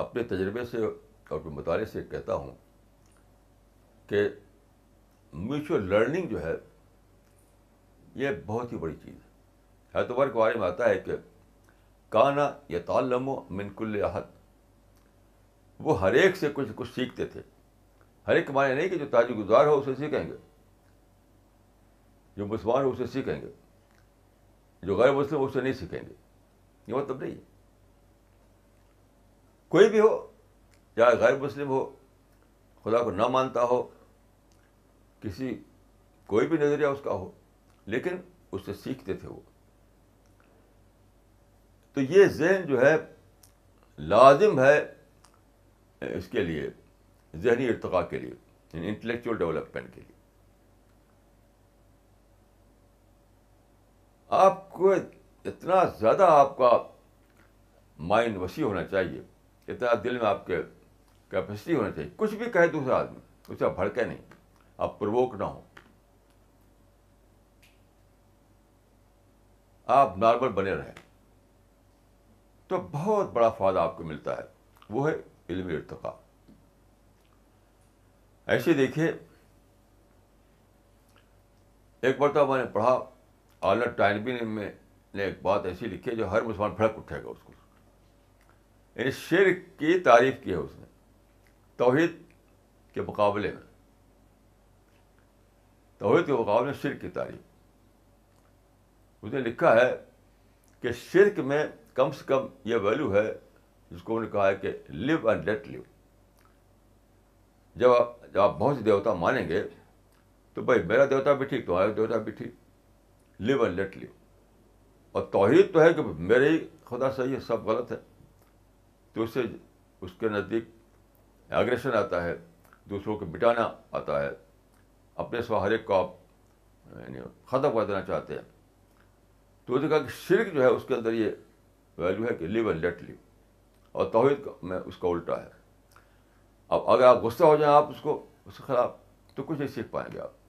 اپنے تجربے سے اور اپنے مطالعے سے کہتا ہوں کہ میوچل لرننگ جو ہے یہ بہت ہی بڑی چیز ہے اعتبار کے بارے میں آتا ہے کہ کانا یا تعلم و منکل احد وہ ہر ایک سے کچھ کچھ سیکھتے تھے ہر ایک معنی نہیں کہ جو تاج گزار ہو اسے سیکھیں گے جو مسلمان ہو اسے سیکھیں گے جو غیر مسلم ہو اسے نہیں سیکھیں گے یہ مطلب نہیں ہے کوئی بھی ہو چاہے غیر مسلم ہو خدا کو نہ مانتا ہو کسی کوئی بھی نظریہ اس کا ہو لیکن اس سے سیکھتے تھے وہ تو یہ ذہن جو ہے لازم ہے اس کے لیے ذہنی ارتقاء کے لیے یعنی انٹلیکچوئل ڈیولپمنٹ کے لیے آپ کو اتنا زیادہ آپ کا مائنڈ وسیع ہونا چاہیے اتنا دل میں آپ کے کیپیسٹی ہونی چاہیے کچھ بھی کہے دوسرا آدمی اسے آپ بھڑکے نہیں آپ پروک نہ ہو آپ نارمل بنے رہیں تو بہت بڑا فائدہ آپ کو ملتا ہے وہ ہے علم ارتقا ایسے دیکھیے ایک بار تو نے پڑھا آلر ٹائم میں نے ایک بات ایسی لکھی ہے جو ہر مسلمان پھڑک اٹھے گا اس کو یعنی شرک کی تعریف کی ہے اس نے توحید کے مقابلے میں توحید کے مقابلے میں شرک کی تعریف اس نے لکھا ہے کہ شرک میں کم سے کم یہ ویلو ہے جس کو انہوں نے کہا ہے کہ لیو اینڈ لیٹ لیو جب آپ جب آپ بہت سے دیوتا مانیں گے تو بھائی میرا دیوتا بھی ٹھیک تمہارا دیوتا بھی ٹھیک لیو اینڈ لیٹ لیو اور توحید تو ہے کہ میرے ہی خدا صحیح ہے سب غلط ہے تو اس سے اس کے نزدیک ایگریشن آتا ہے دوسروں کو بٹانا آتا ہے اپنے سوا ہر ایک کو آپ یعنی ختم کر دینا چاہتے ہیں تو اس نے کہا کہ شرک جو ہے اس کے اندر یہ ویلیو ہے کہ لیو اینڈ لیٹ لیو اور توحید میں اس کا الٹا ہے اب اگر آپ غصہ ہو جائیں آپ اس کو اس کے خلاف تو کچھ نہیں سیکھ پائیں گے آپ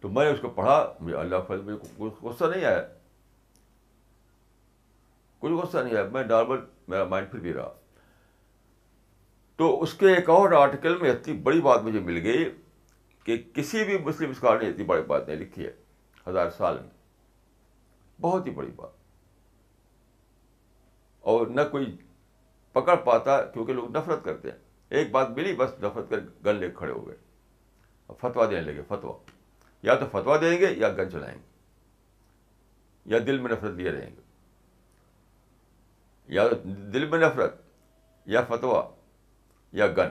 تو میں نے اس کو پڑھا مجھے اللہ مجھے غصہ نہیں آیا غصہ نہیں ہے میں نارمل میرا مائنڈ پھر بھی رہا تو اس کے ایک اور آرٹیکل میں اتنی بڑی بات مجھے مل گئی کہ کسی بھی مسلم اسکار نے اتنی بڑی بات نہیں لکھی ہے ہزار سال میں بہت ہی بڑی بات اور نہ کوئی پکڑ پاتا کیونکہ لوگ نفرت کرتے ہیں ایک بات ملی بس نفرت کر گن لے کھڑے ہو گئے فتوا دینے لگے فتوا یا تو فتوا دیں گے یا گن چلائیں گے یا دل میں نفرت دیے رہیں گے یا دل میں نفرت یا فتویٰ یا گن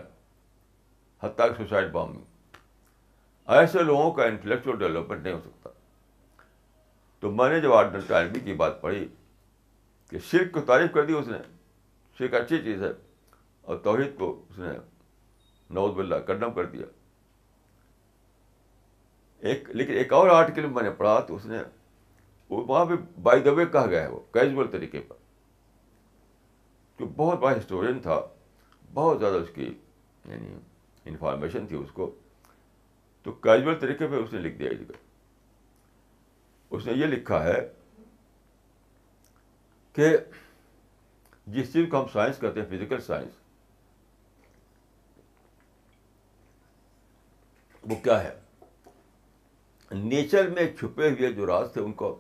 حتیٰ کہ سوسائڈ بامبنگ ایسے لوگوں کا انٹلیکچوئل ڈیولپمنٹ نہیں ہو سکتا تو میں نے جب آرٹ کی بات پڑھی کہ شرک کو تعریف کر دی اس نے شرک اچھی چیز ہے اور توحید کو اس نے نوز بلّہ کنڈم کر دیا ایک لیکن ایک اور آرٹیکل میں نے پڑھا تو اس نے وہاں پہ بائی دبے کہا گیا ہے وہ کیجول طریقے پر بہت بڑا ہسٹورین تھا بہت زیادہ اس کی یعنی انفارمیشن تھی اس کو تو کیجول طریقے پہ اس نے لکھ دیا اس کا اس نے یہ لکھا ہے کہ جس چیز کو ہم سائنس کہتے ہیں فزیکل سائنس وہ کیا ہے نیچر میں چھپے ہوئے جو راز تھے ان کو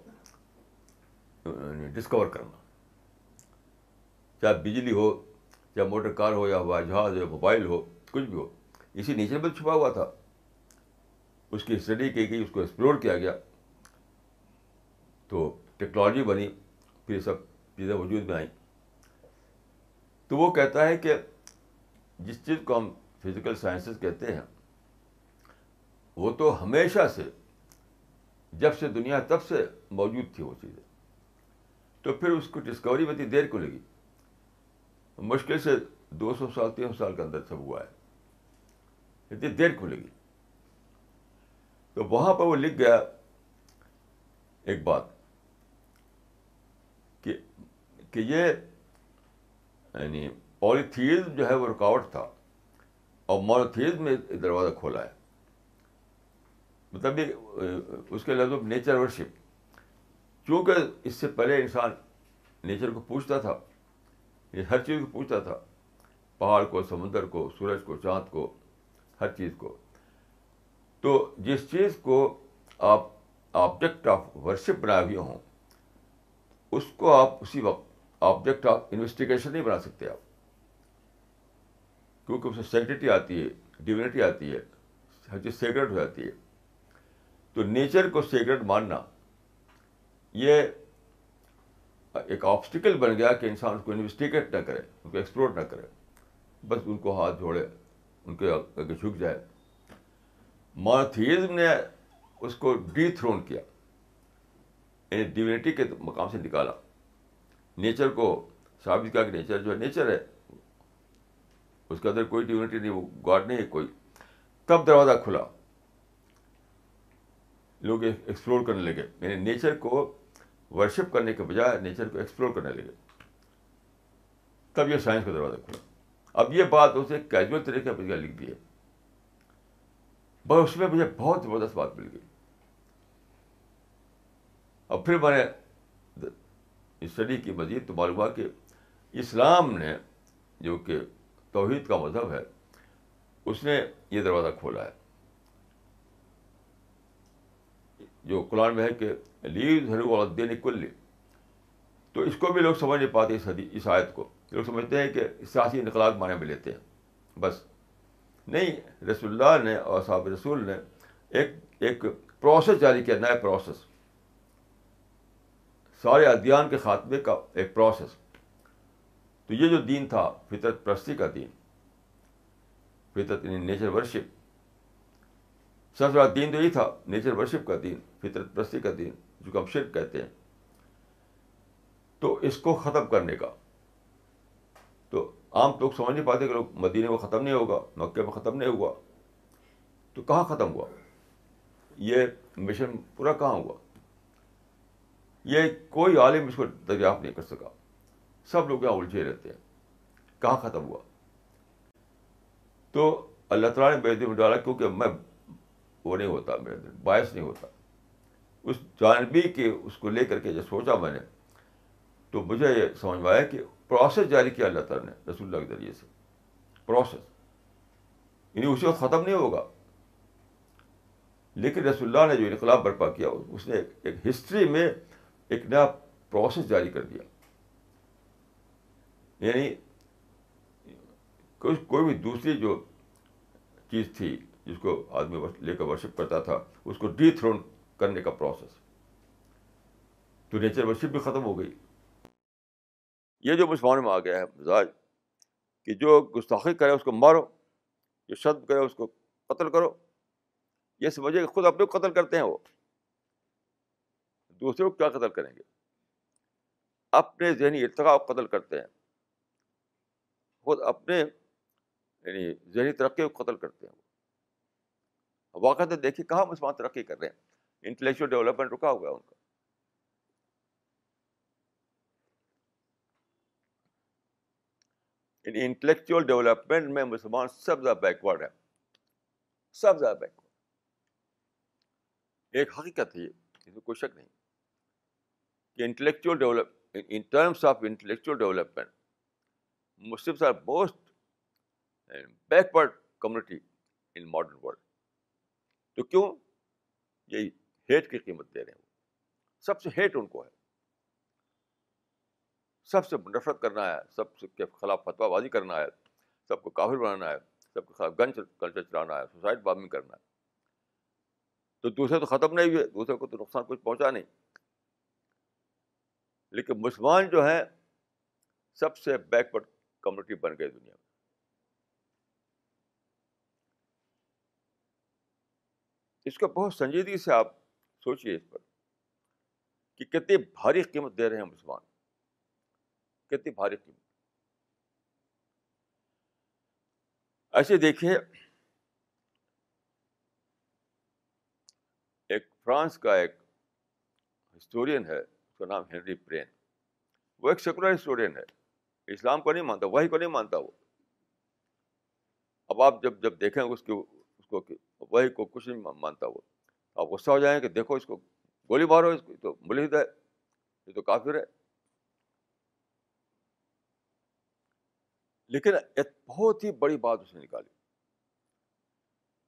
ڈسکور کرنا چاہے بجلی ہو چاہے موٹر کار ہو یا ہوائی جہاز ہو موبائل ہو کچھ بھی ہو اسی نیچر میں چھپا ہوا تھا اس کی اسٹڈی کی گئی اس کو ایکسپلور کیا گیا تو ٹیکنالوجی بنی پھر سب چیزیں وجود میں آئیں تو وہ کہتا ہے کہ جس چیز کو ہم فزیکل سائنسز کہتے ہیں وہ تو ہمیشہ سے جب سے دنیا تب سے موجود تھی وہ چیزیں تو پھر اس کو ڈسکوری میں اتنی دیر کو لگی مشکل سے دو سو سال تین سو سال کے اندر سب ہوا ہے اتنی دیر کھلے گی تو وہاں پر وہ لکھ گیا ایک بات کہ کہ یہ یعنی پوری جو ہے وہ رکاوٹ تھا اور مورتھیز میں دروازہ کھولا ہے مطلب یہ اس کے لفظ نیچر ورشپ چونکہ اس سے پہلے انسان نیچر کو پوچھتا تھا یہ ہر چیز کو پوچھتا تھا پہاڑ کو سمندر کو سورج کو چاند کو ہر چیز کو تو جس چیز کو آپ آبجیکٹ آف ورشپ بنائے ہوئے ہوں اس کو آپ اسی وقت آبجیکٹ آف انویسٹیگیشن نہیں بنا سکتے آپ کیونکہ اس میں سینٹیٹی آتی ہے ڈیونیٹی آتی ہے ہر چیز سیکرٹ ہو جاتی ہے تو نیچر کو سیکرٹ ماننا یہ ایک آپسٹیکل بن گیا کہ انسان اس کو انویسٹیگیٹ نہ کرے ان کو ایکسپلور نہ کرے بس ان کو ہاتھ جوڑے ان کے آگے جھک جائے مارتھیزم نے اس کو ڈی تھرون کیا یعنی ڈیونیٹی کے مقام سے نکالا نیچر کو ثابت کیا کہ نیچر جو ہے نیچر ہے اس کے اندر کوئی ڈیونیٹی نہیں وہ گاڈ نہیں ہے کوئی تب دروازہ کھلا لوگ ایکسپلور کرنے لگے یعنی نیچر کو ورشپ کرنے کے بجائے نیچر کو ایکسپلور کرنے لگے تب یہ سائنس کا دروازہ کھلا اب یہ بات اسے کیجول طریقے پر لکھ دی ہے بس اس میں مجھے بہت زبردست بات مل گئی اب پھر میں نے اسٹڈی کی مزید تو معلوم ہوا کہ اسلام نے جو کہ توحید کا مذہب ہے اس نے یہ دروازہ کھولا ہے جو قرآن میں ہے کہ لی دھرن کل تو اس کو بھی لوگ سمجھ نہیں پاتے اس اس حدیث آیت کو لوگ سمجھتے ہیں کہ سیاسی انقلاب معنی میں لیتے ہیں بس نہیں رسول اللہ نے اور صاحب رسول نے ایک ایک پروسیس جاری کیا نیا پروسیس سارے ادیان کے خاتمے کا ایک پروسیس تو یہ جو دین تھا فطرت پرستی کا دین فطرت یعنی نیچر ورشپ سب سے بڑا دین تو یہ تھا نیچر ورشپ کا دین فطرت پرستی کا دین جو کہ ہم شرک کہتے ہیں تو اس کو ختم کرنے کا تو عام لوگ سمجھ نہیں پاتے کہ لوگ مدینے میں ختم نہیں ہوگا مکے میں ختم نہیں ہوا تو کہاں ختم ہوا یہ مشن پورا کہاں ہوا یہ کوئی عالم اس کو دریافت نہیں کر سکا سب لوگ یہاں الجھے رہتے ہیں کہاں ختم ہوا تو اللہ تعالیٰ نے میرے دل میں ڈالا کیونکہ میں وہ نہیں ہوتا میرے دل باعث نہیں ہوتا اس جانبی کے اس کو لے کر کے جب سوچا میں نے تو مجھے یہ سمجھ میں آیا کہ پروسیس جاری کیا اللہ تعالیٰ نے رسول اللہ کے ذریعے سے پروسیس یعنی اسی وقت ختم نہیں ہوگا لیکن رسول اللہ نے جو انقلاب برپا کیا اس نے ایک ہسٹری میں ایک نیا پروسیس جاری کر دیا یعنی کوئی بھی دوسری جو چیز تھی جس کو آدمی لے کر ورشپ کرتا تھا اس کو ڈی تھرون کرنے کا پروسیس نیچر ورشپ بھی ختم ہو گئی یہ جو مسلمان میں آ گیا ہے مزاج کہ جو گستاخی کرے اس کو مارو جو شد کرے اس کو قتل کرو یہ سمجھے کہ خود اپنے کو قتل کرتے ہیں وہ دوسرے کو کیا قتل کریں گے اپنے ذہنی ارتقا کو قتل کرتے ہیں خود اپنے یعنی ذہنی ترقی کو قتل کرتے ہیں وہ واقعات دیکھیے کہاں مسلمان ترقی کر رہے ہیں انٹلیکچل ڈیولپمنٹ رکا ہے ان کا انٹلیکچوئل ڈیولپمنٹ میں مسلمان سب زیادہ بیکورڈ ہے سب زیادہ بیکورڈ ایک حقیقت ہے اس میں کوئی شک نہیں کہ intellectual develop in terms of intellectual development Muslim backward community in modern world تو کیوں یہی ہیٹ کی قیمت دے رہے ہیں سب سے ہیٹ ان کو ہے سب سے نفرت کرنا ہے سب کے خلاف فتوا بازی کرنا ہے سب کو کافر بنانا ہے سب کے خلاف گن کلچر چلانا ہے سوسائڈ بامنگ کرنا ہے تو دوسرے تو ختم نہیں ہوئے دوسرے کو تو نقصان کچھ پہنچا نہیں لیکن مسلمان جو ہیں سب سے بیکورڈ کمیونٹی بن گئے دنیا میں اس کو بہت سنجیدگی سے آپ سوچیے اس پر کہ کتنی بھاری قیمت دے رہے ہیں مسلمان کتنی بھاری قیمت ایسے دیکھیے ایک فرانس کا ایک ہسٹورین ہے اس کا نام ہینری پرین وہ ایک سیکولر ہسٹورین ہے اسلام کو نہیں مانتا وہی کو نہیں مانتا وہ اب آپ جب جب دیکھیں اس اس کو وہی کو کچھ نہیں مانتا وہ آپ غصہ ہو جائیں کہ دیکھو اس کو گولی مارو اس کو تو ملحد ہے یہ تو کافر ہے لیکن ایک بہت ہی بڑی بات اس نے نکالی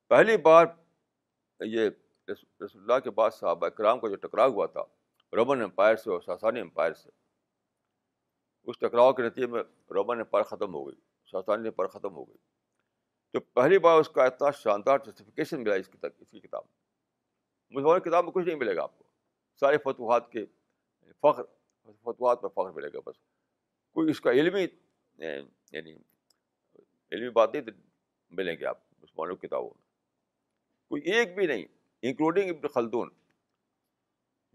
پہلی بار یہ رسول اللہ کے بعد صحابہ اکرام کا جو ٹکراؤ ہوا تھا رومن امپائر سے اور ساسانی امپائر سے اس ٹکراؤ کے نتیجے میں رومن امپائر ختم ہو گئی ساسانی امپائر ختم ہو گئی تو پہلی بار اس کا اتنا شاندار شاندارفکیشن ملا اس کی اس کی کتاب میں مسلمان کتاب میں کچھ نہیں ملے گا آپ کو سارے فتوحات کے فخر فتوحات پر فخر ملے گا بس کوئی اس کا علمی یعنی علمی بات نہیں ملیں گے آپ کو کی کتابوں میں کوئی ایک بھی نہیں انکلوڈنگ ابن خلدون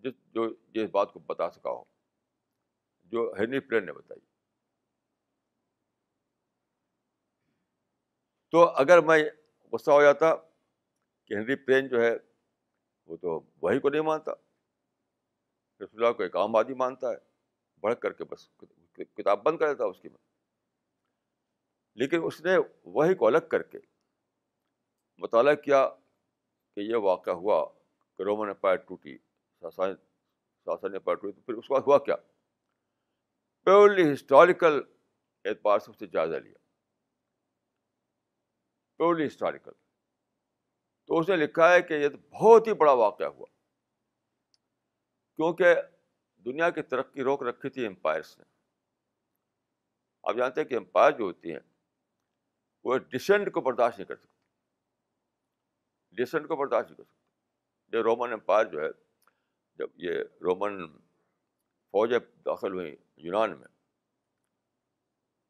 جس جو جس بات کو بتا سکا ہو جو ہینری پلین نے بتائی تو اگر میں غصہ ہو جاتا کہ ہینری پلین جو ہے وہ تو وہی کو نہیں مانتا رسول اللہ کو ایک عام آدمی مانتا ہے بھڑک کر کے بس کتاب بند کر دیتا اس کی میں لیکن اس نے وہی کو الگ کر کے مطالعہ کیا کہ یہ واقعہ ہوا کہ رومن اپائر ٹوٹی ساسان ساسان نے ٹوٹی تو پھر اس کے بعد ہوا کیا پیورلی ہسٹوریکل اعتبار سے اس سے جائزہ لیا پیورلی ہسٹوریکل تو اس نے لکھا ہے کہ یہ بہت ہی بڑا واقعہ ہوا کیونکہ دنیا کی ترقی روک رکھی تھی امپائرس نے آپ جانتے ہیں کہ امپائر جو ہوتی ہیں وہ ڈسینٹ کو برداشت نہیں کر سکتی ڈسینٹ کو برداشت نہیں کر سکتی یہ رومن امپائر جو ہے جب یہ رومن فوجیں داخل ہوئیں یونان میں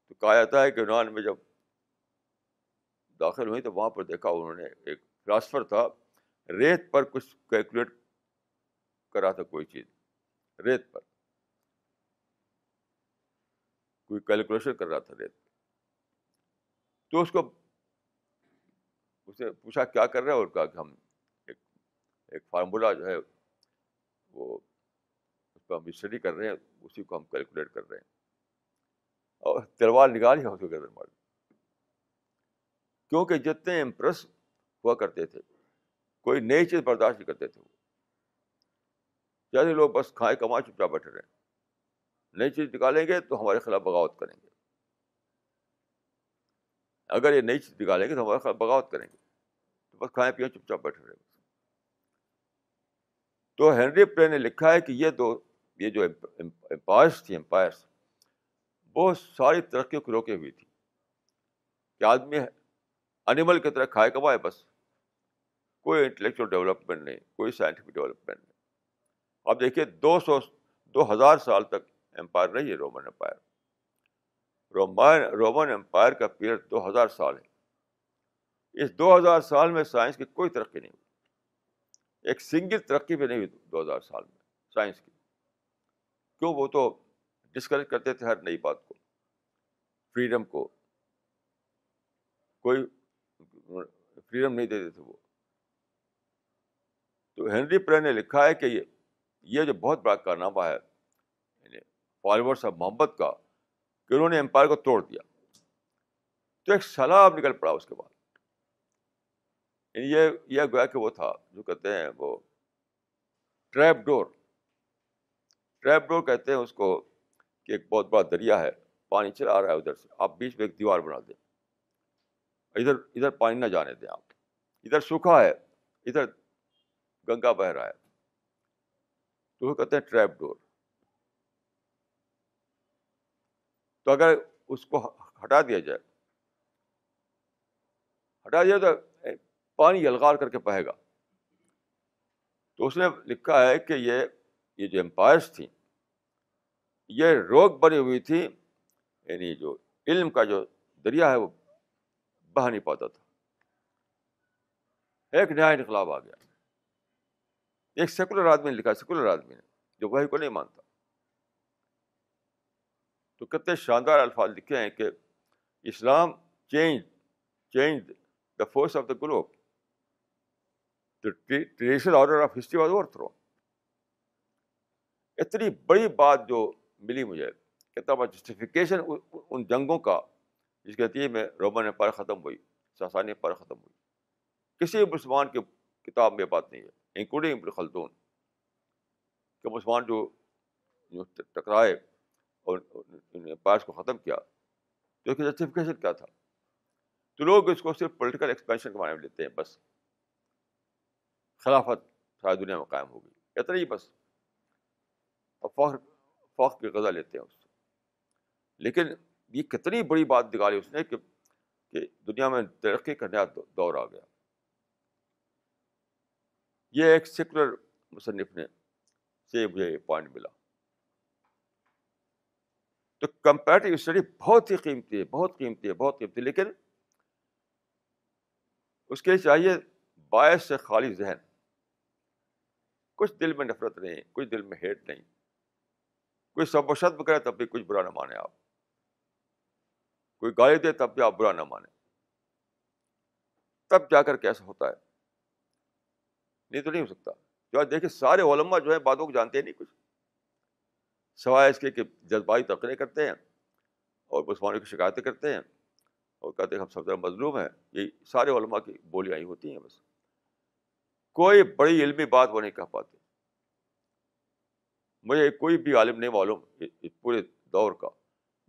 تو کہا جاتا ہے کہ یونان میں جب داخل ہوئیں تو وہاں پر دیکھا انہوں نے ایک ٹرانسفر تھا ریت پر کچھ کیلکولیٹ کرا تھا کوئی چیز ریت پر کوئی کیلکولیشن کر رہا تھا ریت تو اس کو اس نے پوچھا کیا کر رہے اور کہا کہ ہم ایک ایک فارمولہ جو ہے وہ اس کو ہم اسٹڈی کر رہے ہیں اسی کو ہم کیلکولیٹ کر رہے ہیں اور تلوار نکالی ہم کیونکہ جتنے امپریس ہوا کرتے تھے کوئی نئی چیز برداشت نہیں کرتے تھے وہ چاہے لوگ بس کھائے کمائے چپ چاپ بیٹھے رہے نئی چیز نکالیں گے تو ہمارے خلاف بغاوت کریں گے اگر یہ نئی چیز نکالیں گے تو ہمارے خلاف بغاوت کریں گے تو بس کھائیں پیئیں چپ چاپ بیٹھے رہے تو ہینری پلے نے لکھا ہے کہ یہ دو یہ جو امپائرس تھی امپائرس وہ ساری ترقیوں کو روکے ہوئی تھی کہ آدمی انیمل کی طرح کھائے کمائے بس کوئی انٹلیکچوئل ڈیولپمنٹ نہیں کوئی سائنٹیفک ڈیولپمنٹ نہیں آپ دیکھیے دو سو دو ہزار سال تک امپائر نہیں ہے Roman empire Roman Roman empire کا پیریڈ دو ہزار سال ہے اس دو ہزار سال میں سائنس کی کوئی ترقی نہیں ہوئی ایک سنگل ترقی بھی نہیں ہوئی دو ہزار سال میں سائنس کی کیوں وہ تو ڈسکریج کرتے تھے ہر نئی بات کو فریڈم کو کوئی فریڈم نہیں دیتے تھے وہ تو ہینری پرے نے لکھا ہے کہ یہ جو بہت بڑا کارنامہ ہے یعنی فالوورس آف محبت کا کہ انہوں نے امپائر کو توڑ دیا تو ایک سیلاب نکل پڑا اس کے بعد یعنی یہ گویا کہ وہ تھا جو کہتے ہیں وہ ٹریپ ڈور ٹریپ ڈور کہتے ہیں اس کو کہ ایک بہت بڑا دریا ہے پانی چلا رہا ہے ادھر سے آپ بیچ میں ایک دیوار بنا دیں ادھر ادھر پانی نہ جانے دیں آپ ادھر سوکھا ہے ادھر گنگا بہ رہا ہے تو وہ کہتے ہیں ٹریپ ڈور تو اگر اس کو ہٹا دیا جائے ہٹا دیا تو پانی الگار کر کے پہے گا تو اس نے لکھا ہے کہ یہ یہ جو امپائرس تھیں یہ روک بنی ہوئی تھی یعنی جو علم کا جو دریا ہے وہ بہ نہیں پاتا تھا ایک نیا انقلاب آ گیا ایک سیکولر آدمی نے لکھا سیکولر آدمی نے جو وہی کو نہیں مانتا تو کتنے شاندار الفاظ لکھے ہیں کہ Islam change change the force of the globe traditional order of history was اور اتنی بڑی بات جو ملی مجھے بڑا جسٹیفیکیشن ان جنگوں کا جس کے نتیجے میں رومن پر ختم ہوئی ساسانی پر ختم ہوئی کسی مسلمان کی کتاب میں بات نہیں ہے انکلوڈنگ ابن خلدون کہ مسلمان جو ٹکرائے اور امپائرس کو ختم کیا تو اس کی جسٹیفکیشن کیا تھا تو لوگ اس کو صرف پولیٹیکل ایکسپینشن کے معنی میں لیتے ہیں بس خلافت ساری دنیا میں قائم ہو گئی اتنا ہی بس اور فخر فوق کی غذا لیتے ہیں اس سے لیکن یہ کتنی بڑی بات نکالی اس نے کہ دنیا میں ترقی کا نیا دور آ گیا یہ ایک سیکولر مصنف نے سے مجھے یہ پوائنٹ ملا تو کمپیریٹیو اسٹڈی بہت ہی قیمتی ہے بہت قیمتی ہے بہت قیمتی لیکن اس کے لیے چاہیے باعث سے خالی ذہن کچھ دل میں نفرت نہیں کچھ دل میں ہیٹ نہیں کوئی سب و شدم کرے تب بھی کچھ برا نہ مانے آپ کوئی گالی دے تب بھی آپ برا نہ مانیں تب جا کر کیسا ہوتا ہے نہیں تو نہیں ہو سکتا جو دیکھیں سارے علماء جو ہے باتوں کو جانتے نہیں کچھ سوائے اس کے کہ جذبائی تقریر کرتے ہیں اور مسلمانوں کی شکایتیں کرتے ہیں اور کہتے ہیں ہم سب طرح مظلوم ہیں یہ سارے علماء کی بولیاں ہوتی ہیں بس کوئی بڑی علمی بات وہ نہیں کہہ پاتے مجھے کوئی بھی عالم نہیں معلوم اس پورے دور کا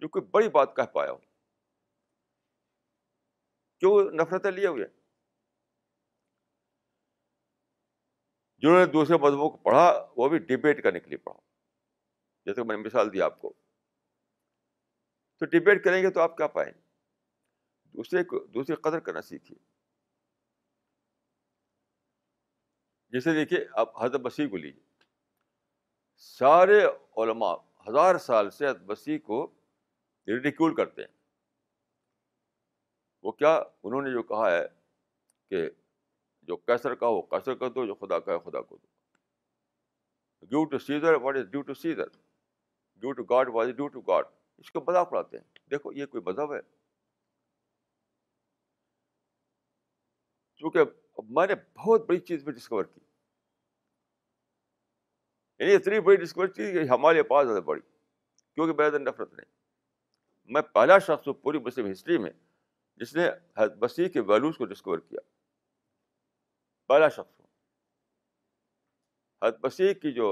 جو کوئی بڑی بات کہہ پایا ہو کیوں نفرتیں لیے ہوئے ہیں جنہوں نے دوسرے مذہبوں کو پڑھا وہ بھی ڈبیٹ کرنے کے لیے پڑھا جیسے میں نے مثال دی آپ کو تو ڈبیٹ کریں گے تو آپ کیا پائیں گے دوسرے کو دوسری قدر کرنا سیکھیے جیسے دیکھیے آپ حضرت مسیح کو لیجیے سارے علماء ہزار سال سے حضرت مسیح کو ریڈیکول کرتے ہیں وہ کیا انہوں نے جو کہا ہے کہ جو کیسر کا ہو کیسر کر دو جو خدا کا خدا کو دو due due due due to to to to Caesar Caesar what what is is God God اس کو مذاق اڑاتے ہیں دیکھو یہ کوئی مذہب ہے چونکہ میں نے بہت بڑی چیز بھی ڈسکور کی یعنی اتنی بڑی ڈسکور کی کہ ہمارے پاس زیادہ بڑی کیونکہ میرے اندر نفرت نہیں میں پہلا شخص ہوں پوری مسلم ہسٹری میں جس نے مسیح کے ویلوز کو ڈسکور کیا پہلا شخص ہوں حد مسیح کی جو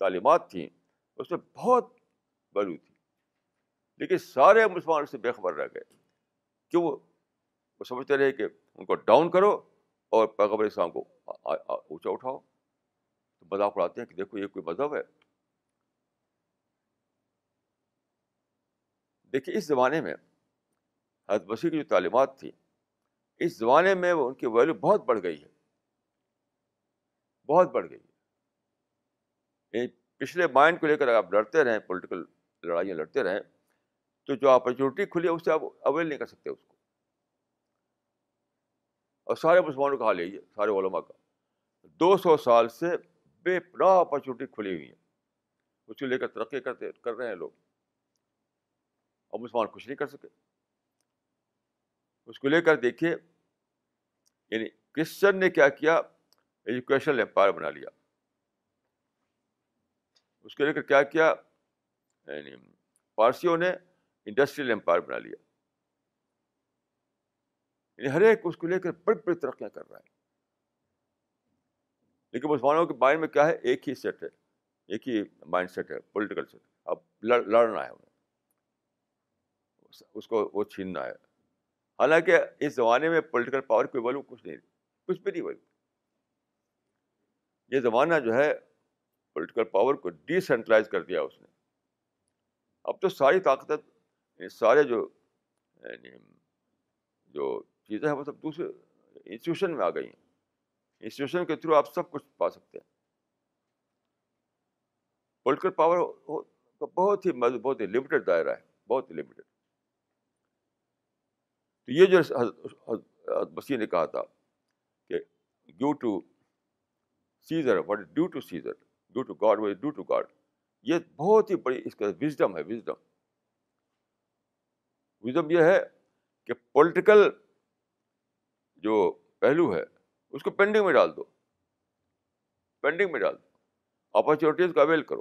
تعلیمات تھیں اس میں بہت ویلو تھی لیکن سارے مسلمان سے بےخبر رہ گئے کہ وہ سمجھتے رہے کہ ان کو ڈاؤن کرو اور پیغبر اسلام کو اونچا اٹھاؤ تو مذاق اڑاتے ہیں کہ دیکھو یہ کوئی مذہب ہے دیکھیے اس زمانے میں حضرت بسی کی جو تعلیمات تھیں اس زمانے میں وہ ان کی ویلو بہت بڑھ گئی ہے بہت بڑھ گئی ہے یعنی پچھلے مائنڈ کو لے کر آپ لڑتے رہیں پولیٹیکل لڑائیاں لڑتے رہیں تو جو اپرچونیٹی کھلی ہے اس سے آپ اویل نہیں کر سکتے اس کو اور سارے مسلمانوں کا حال یہی ہے سارے علماء کا دو سو سال سے بے پناہ اپرچونیٹی کھلی ہوئی ہیں اس کو لے کر ترقی کرتے کر رہے ہیں لوگ اور مسلمان کچھ نہیں کر سکے اس کو لے کر دیکھیے یعنی کرسچن نے کیا کیا ایجوکیشنل امپائر بنا لیا اس کو لے کر کیا کیا یعنی فارسیوں نے انڈسٹریل امپائر بنا لیا یعنی ہر ایک اس کو لے کر بڑی بڑی ترقیاں کر رہا ہے لیکن مسلمانوں کے مائنڈ میں کیا ہے ایک ہی سیٹ ہے ایک ہی مائنڈ سیٹ ہے پولیٹیکل سیٹ اب لڑ لڑنا ہے انہیں اس کو وہ چھیننا ہے حالانکہ اس زمانے میں پولیٹیکل پاور کی ویلو کچھ نہیں کچھ بھی نہیں ویلو یہ زمانہ جو ہے پولیٹیکل پاور کو ڈی سینٹرلائز کر دیا اس نے اب تو ساری طاقت یعنی سارے جو یعنی جو چیزیں ہیں وہ سب دوسرے انسٹیٹیوشن میں آ گئی ہیں انسٹیٹیوشن کے تھرو آپ سب کچھ پا سکتے ہیں پولیٹیکل پاور کا بہت ہی مز بہت ہی لمیٹیڈ دائرہ ہے بہت ہی لمیٹیڈ تو یہ جو مسیح نے کہا تھا کہ due to Caesar what is due to Caesar due to God what is due to God یہ بہت ہی بڑی اس کا وزڈم ہے کہ پولیٹیکل جو پہلو ہے اس کو پینڈنگ میں ڈال دو پینڈنگ میں ڈال دو اپرچونیٹیز کو اویل کرو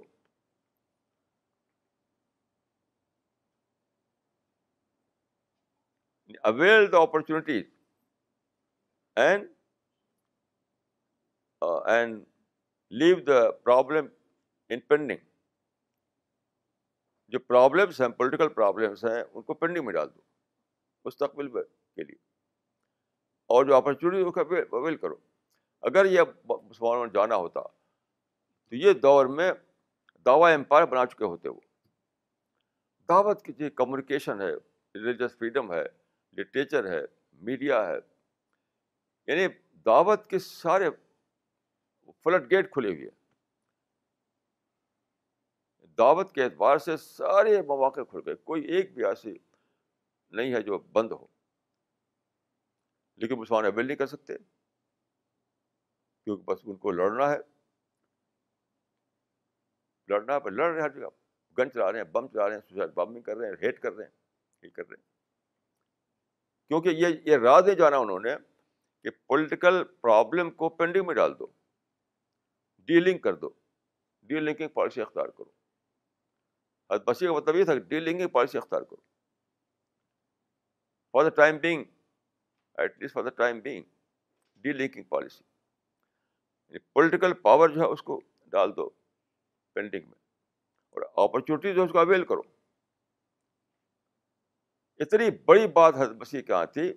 avail the opportunities and and leave the problem in pending جو پرابلمس ہیں پولیٹیکل پرابلمس ہیں ان کو پینڈنگ میں ڈال دو مستقبل کے لیے اور جو اپرچونیٹی ان کا اویل کرو اگر یہ مسلمانوں نے جانا ہوتا تو یہ دور میں دعوی امپائر بنا چکے ہوتے وہ دعوت کی جو کمیونیکیشن ہے ریلیجس فریڈم ہے لٹریچر ہے میڈیا ہے یعنی دعوت کے سارے فلٹ گیٹ کھلی ہوئی ہے دعوت کے اعتبار سے سارے مواقع کھل گئے کوئی ایک بھی ایسی نہیں ہے جو بند ہو لیکن مسلمان اویل نہیں کر سکتے کیونکہ بس ان کو لڑنا ہے لڑنا پر لڑ رہے ہیں ہر جگہ گن چلا رہے ہیں بم چلا رہے ہیں سوسائڈ بمبنگ کر رہے ہیں ہیٹ کر رہے ہیں یہ کر رہے ہیں کیونکہ یہ یہ راز نہیں جانا انہوں نے کہ پولیٹیکل پرابلم کو پینڈنگ میں ڈال دو ڈیلنگ کر دو پالیسی اختیار کرو حد بسی کا مطلب یہ تھا کہ پالیسی اختیار کرو for the time being at least for the time being delinking policy political یعنی پاور جو ہے اس کو ڈال دو پینڈنگ میں اور اپرچونیٹی جو ہے اس کو اویل کرو اتنی بڑی بات حضرت مسیح کے یہاں تھی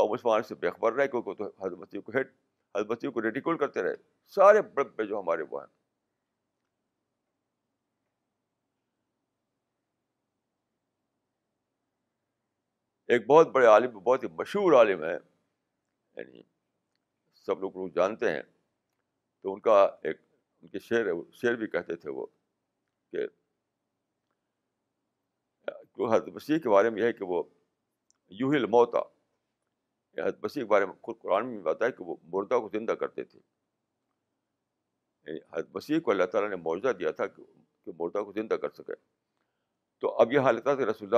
اور مسلمان سے بےخبر رہے کیونکہ حضرت مسیح کو ہیڈ حضرت مسیح کو ریڈیکول کرتے رہے سارے پہ جو ہمارے وہ ہیں ایک بہت بڑے عالم بہت ہی مشہور عالم ہیں یعنی سب لوگ لوگ جانتے ہیں تو ان کا ایک ان کے شعر شعر بھی کہتے تھے وہ کہ حضرت مسیح کے بارے میں یہ ہے کہ وہ یوہل موتا لموتا حضرت مسیح کے بارے میں خود قرآن میں بتایا کہ وہ مردہ کو زندہ کرتے تھے یعنی حضرت مسیح کو اللہ تعالیٰ نے معاوضہ دیا تھا کہ مردہ کو زندہ کر سکے تو اب یہ حالت تھا کہ رسول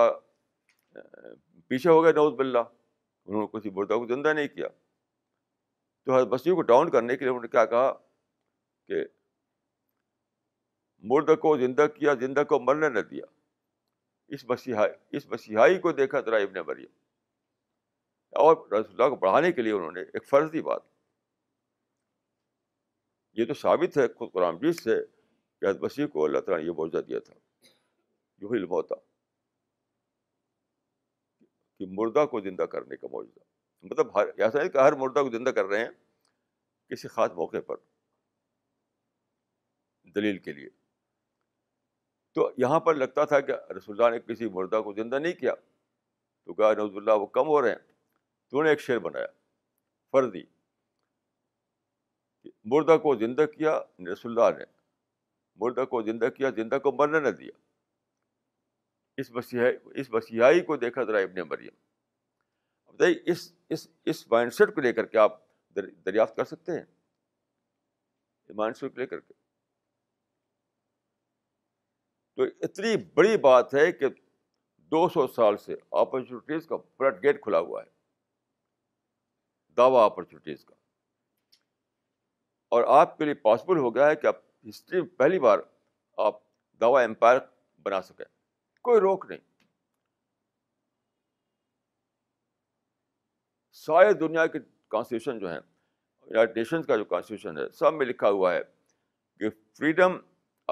پیچھے ہو گئے نوز بلّہ انہوں نے کسی مردہ کو زندہ نہیں کیا تو حضرت مسیح کو ڈاؤن کرنے کے لیے انہوں نے کیا کہا کہ مرد کو زندہ کیا زندہ کو مرنے نہ دیا اس مسیحائی اس مسیحائی کو دیکھا ذرا ابن مریم اور رسول اللہ کو بڑھانے کے لیے انہوں نے ایک فرضی بات یہ تو ثابت ہے خود قرآن جیس سے کہ حضرت مسیح کو اللہ تعالیٰ نے یہ موجودہ دیا تھا جو ہوتا کہ مردہ کو زندہ کرنے کا معاوضہ مطلب ہر ایسا نہیں کہ ہر مردہ کو زندہ کر رہے ہیں کسی خاص موقع پر دلیل کے لیے تو یہاں پر لگتا تھا کہ رسول اللہ نے کسی مردہ کو زندہ نہیں کیا تو کہا نوز اللہ وہ کم ہو رہے ہیں تو انہوں نے ایک شعر بنایا فردی مردہ کو زندہ کیا رسول اللہ نے مردہ کو زندہ کیا زندہ کو مرنا نہ دیا اس مسیحائی اس مسیحائی کو دیکھا ذرا ابن مریم بتائیے اس اس اس مائنڈ سیٹ کو لے کر کے آپ دریافت کر سکتے ہیں مائنڈ سیٹ کو لے کر کے تو اتنی بڑی بات ہے کہ دو سو سال سے اپرچونیٹیز کا بلڈ گیٹ کھلا ہوا ہے دعوی اپرچونیٹیز کا اور آپ کے لیے پاسبل ہو گیا ہے کہ آپ ہسٹری میں پہلی بار آپ دوا امپائر بنا سکیں کوئی روک نہیں سارے دنیا کے کانسٹیٹیوشن جو ہیں یونائٹ نیشنز کا جو کانسٹیٹیوشن ہے سب میں لکھا ہوا ہے کہ فریڈم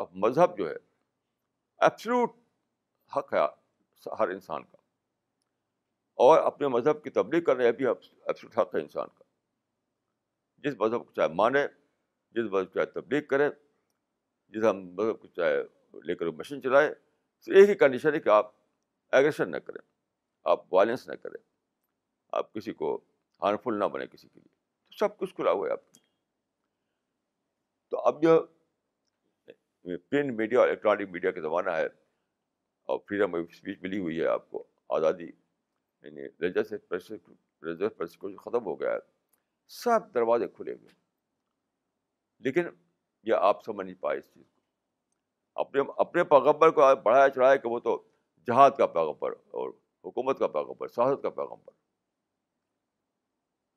آف مذہب جو ہے ایپسلوٹ حق ہے ہر انسان کا اور اپنے مذہب کی تبلیغ کرنے بھی حق ہے انسان کا جس مذہب کو چاہے مانے جس مذہب چاہے تبلیغ کریں جس ہم مذہب کو چاہے لے کر مشین چلائے ایک ہی کنڈیشن ہے کہ آپ ایگریشن نہ کریں آپ وائلنس نہ کریں آپ کسی کو ہارمفل نہ بنے کسی کے لیے تو سب کچھ کھلا ہوا ہے آپ کے تو اب جو پرنٹ میڈیا اور الیکٹرانک میڈیا کا زمانہ ہے اور فریڈم آف اسپیچ ملی ہوئی ہے آپ کو آزادی یعنی ریلیجس ختم ہو گیا ہے سب دروازے کھلے ہوئے ہیں لیکن یہ آپ سمجھ نہیں پائے اس چیز کو اپنے اپنے پیغمبر کو بڑھایا چڑھایا کہ وہ تو جہاد کا پیغبر اور حکومت کا پیغبر سیاست کا پیغمبر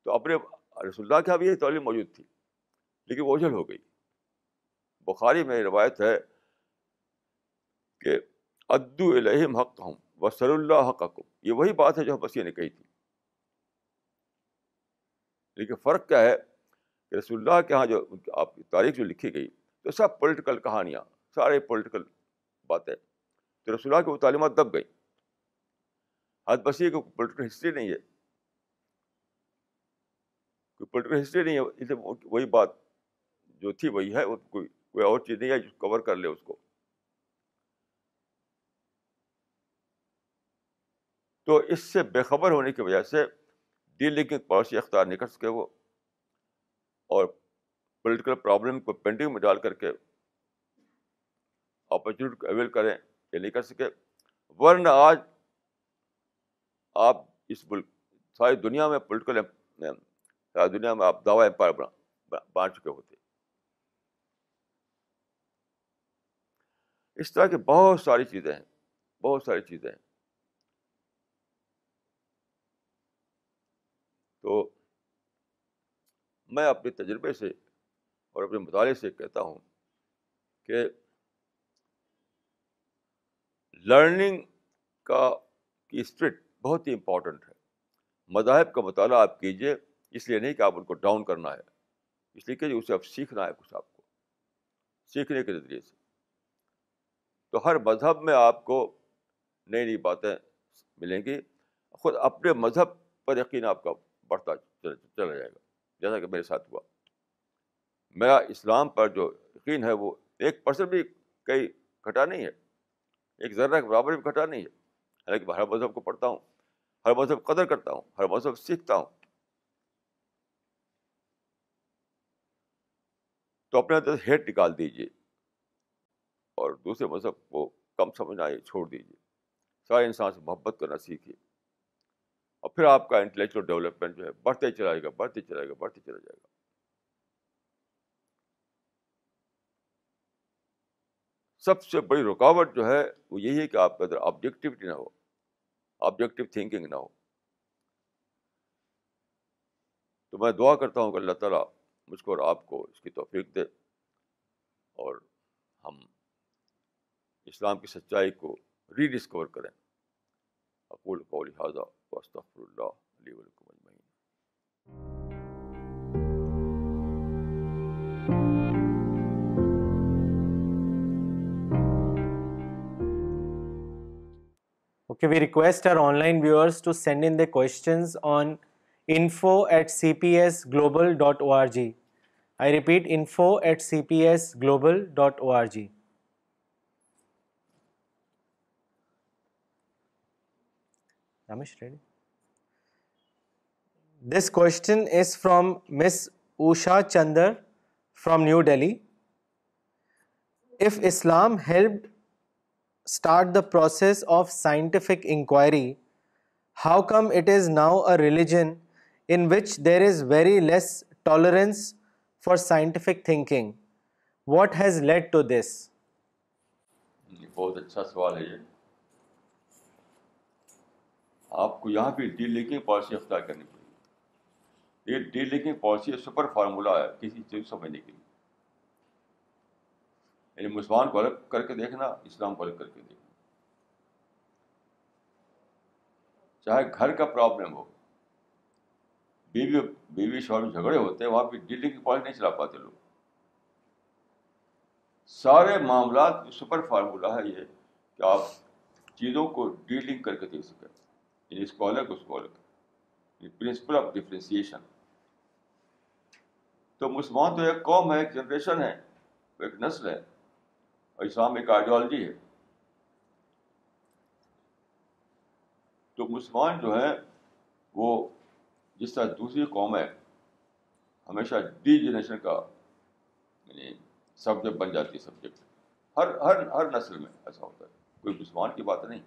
تو اپنے رسول اللہ کے ابھی ہاں یہ تعلیم موجود تھی لیکن وہ اجل ہو گئی بخاری میں روایت ہے کہ ادو الحم حق ہوں وسل اللہ حق حکم یہ وہی بات ہے جو ہم بسی نے کہی تھی لیکن فرق کیا ہے کہ رسول اللہ کے یہاں جو آپ کی تاریخ جو لکھی گئی تو سب پولیٹیکل کہانیاں سارے پولیٹیکل باتیں تو رسول اللہ کی وہ تعلیمات دب گئیں حد بس یہ کہ پولیٹیکل ہسٹری نہیں ہے کوئی پولیٹیکل ہسٹری نہیں ہے اسے وہی بات جو تھی وہی ہے وہ کوئی کوئی اور چیز نہیں ہے جو کور کر لے اس کو تو اس سے بے خبر ہونے کی وجہ سے ڈی لکھنگ پالیسی اختیار نہیں کر سکے وہ اور پولیٹیکل پرابلم کو پینٹنگ میں ڈال کر کے اپرچونیٹی کو اویل کریں یا نہیں کر سکے ورنہ آج آپ اس ملک ساری دنیا میں پولیٹیکل ساری دنیا میں آپ دعوی امپائر بنا بانٹ چکے ہوتے اس طرح کی بہت ساری چیزیں ہیں بہت ساری چیزیں ہیں تو میں اپنے تجربے سے اور اپنے مطالعے سے کہتا ہوں کہ لرننگ کا کی اسپرٹ بہت ہی امپورٹنٹ ہے مذاہب کا مطالعہ آپ کیجیے اس لیے نہیں کہ آپ ان کو ڈاؤن کرنا ہے اس لیے کہ اسے اب سیکھنا ہے کچھ آپ کو سیکھنے کے ذریعے سے تو ہر مذہب میں آپ کو نئی نئی باتیں ملیں گی خود اپنے مذہب پر یقین آپ کا بڑھتا چلا جائے گا جیسا کہ میرے ساتھ ہوا میرا اسلام پر جو یقین ہے وہ ایک پرسن بھی کئی کھٹا نہیں ہے ایک ذرہ کے برابر بھی کھٹا نہیں ہے حالانکہ ہر مذہب کو پڑھتا ہوں ہر مذہب قدر کرتا ہوں ہر مذہب سیکھتا ہوں تو اپنے اندر ہیٹ نکال دیجیے اور دوسرے مذہب کو کم سمجھنا چھوڑ دیجیے سارے انسان سے محبت کرنا سیکھیے اور پھر آپ کا انٹلیکچل ڈیولپمنٹ جو ہے بڑھتے چلا جائے گا بڑھتے چلا جائے گا بڑھتے چلا جائے گا سب سے بڑی رکاوٹ جو ہے وہ یہی ہے کہ آپ کے اندر آبجیکٹیوٹی نہ ہو آبجیکٹیو تھنکنگ نہ ہو تو میں دعا کرتا ہوں کہ اللہ تعالیٰ مجھ کو اور آپ کو اس کی توفیق دے اور ہم اسلام کی سچائی کو ری ڈسکور کریں اقول قول حاضہ request our online viewers to send in the info at C P S global dot O R G I repeat info at C P S global dot O R G Ramesh Reddy this question is from miss Usha Chandra from New Delhi if Islam help start the process of scientific inquiry how come it is now a religion in which there is very less tolerance for scientific thinking what has led to this بہت اچھا سوال ہے یہ آپ کو یہاں پہ deal linking policy اختیار کرنی پڑے گی یہ delinking policy super formula ہے کسی چیز سمجھنے کے لیے یعنی مسلمان کو الگ کر کے دیکھنا اسلام کو الگ کر کے دیکھنا چاہے گھر کا پرابلم ہو بیوی بیوی شوہر میں جھگڑے ہوتے ہیں وہاں پہ ڈیل لنک پالیسی نہیں چلا پاتے لوگ سارے معاملات سپر فارمولہ ہے یہ کہ آپ چیزوں کو ڈیلنگ کر کے دیکھ سکیں یعنی کو اسکالرکالک پرنسپل آف ڈفرینسیشن تو مسلمان تو ایک قوم ہے ایک جنریشن ہے ایک نسل ہے اور اسلام ایک آئیڈیالوجی ہے تو مسلمان جو ہیں وہ جس طرح دوسری قوم ہے ہمیشہ ڈی جنریشن کا یعنی سبجیکٹ بن جاتی ہے سبجیکٹ ہر ہر ہر نسل میں ایسا ہوتا ہے کوئی مسلمان کی بات نہیں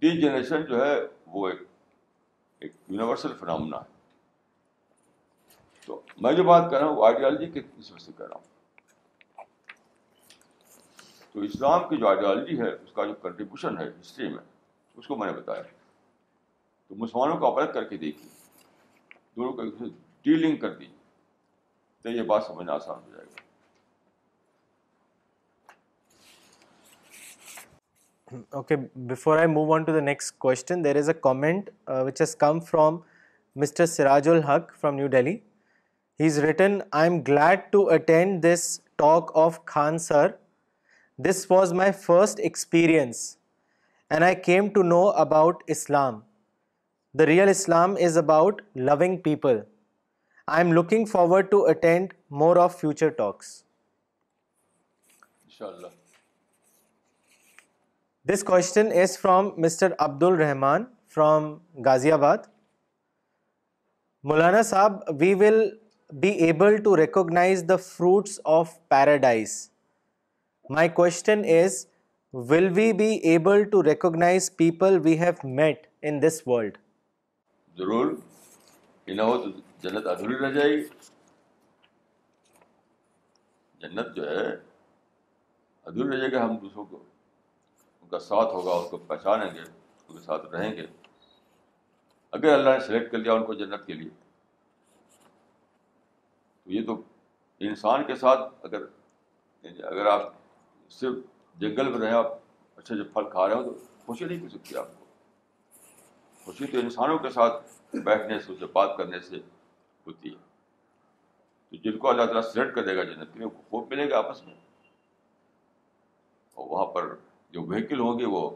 ڈی جنریشن جو ہے وہ ایک یونیورسل فنامنا ہے تو میں جو بات کر رہا ہوں وہ آئیڈیالوجی کے حساب سے کر رہا ہوں تو اسلام کی جو آئیڈیالوجی ہے اس کا جو کنٹریبیوشن ہے ہسٹری میں اس کو میں نے بتایا تو مسلمانوں کو اپرت کر کے دیکھی دونوں کو دوسرے ڈیلنگ کر دی تو یہ بات سمجھنا آسان ہو جائے گا Okay, before I move on to the next question, there is a comment uh, which has come from Mr. Sirajul Haq from New Delhi. He's written, I am glad to attend this talk of Khan sir. This was my first experience and I came to know about Islam. The real Islam is about loving people. I am looking forward to attend more of future talks. Inshallah. This question is from mister Abdur Rahman from Ghaziabad Maulana sahib we will be able to recognize the fruits of paradise my question is will we we be able to recognize people have met in this world ضرور جنت جنت ادھوری ادھوری رہ رہ جائے جائے جو ہے گا ہم دوسروں کو ان کا ساتھ ہوگا ان کو پہچانیں گے ان کے ساتھ رہیں گے اگر اللہ نے سلیکٹ کر لیا ان کو جنت کے لیے تو یہ تو انسان کے ساتھ اگر یعنی اگر آپ صرف جنگل میں رہیں آپ اچھے جو پھل کھا رہے ہو تو خوشی نہیں مل سکتی آپ کو خوشی تو انسانوں کے ساتھ بیٹھنے سے اسے بات کرنے سے ہوتی ہے تو جن کو اللہ تعالیٰ سلیکٹ کر دے گا جنت کے لیے خوب ملے گا آپس میں اور وہاں پر جو وہیکل ہوں گے وہ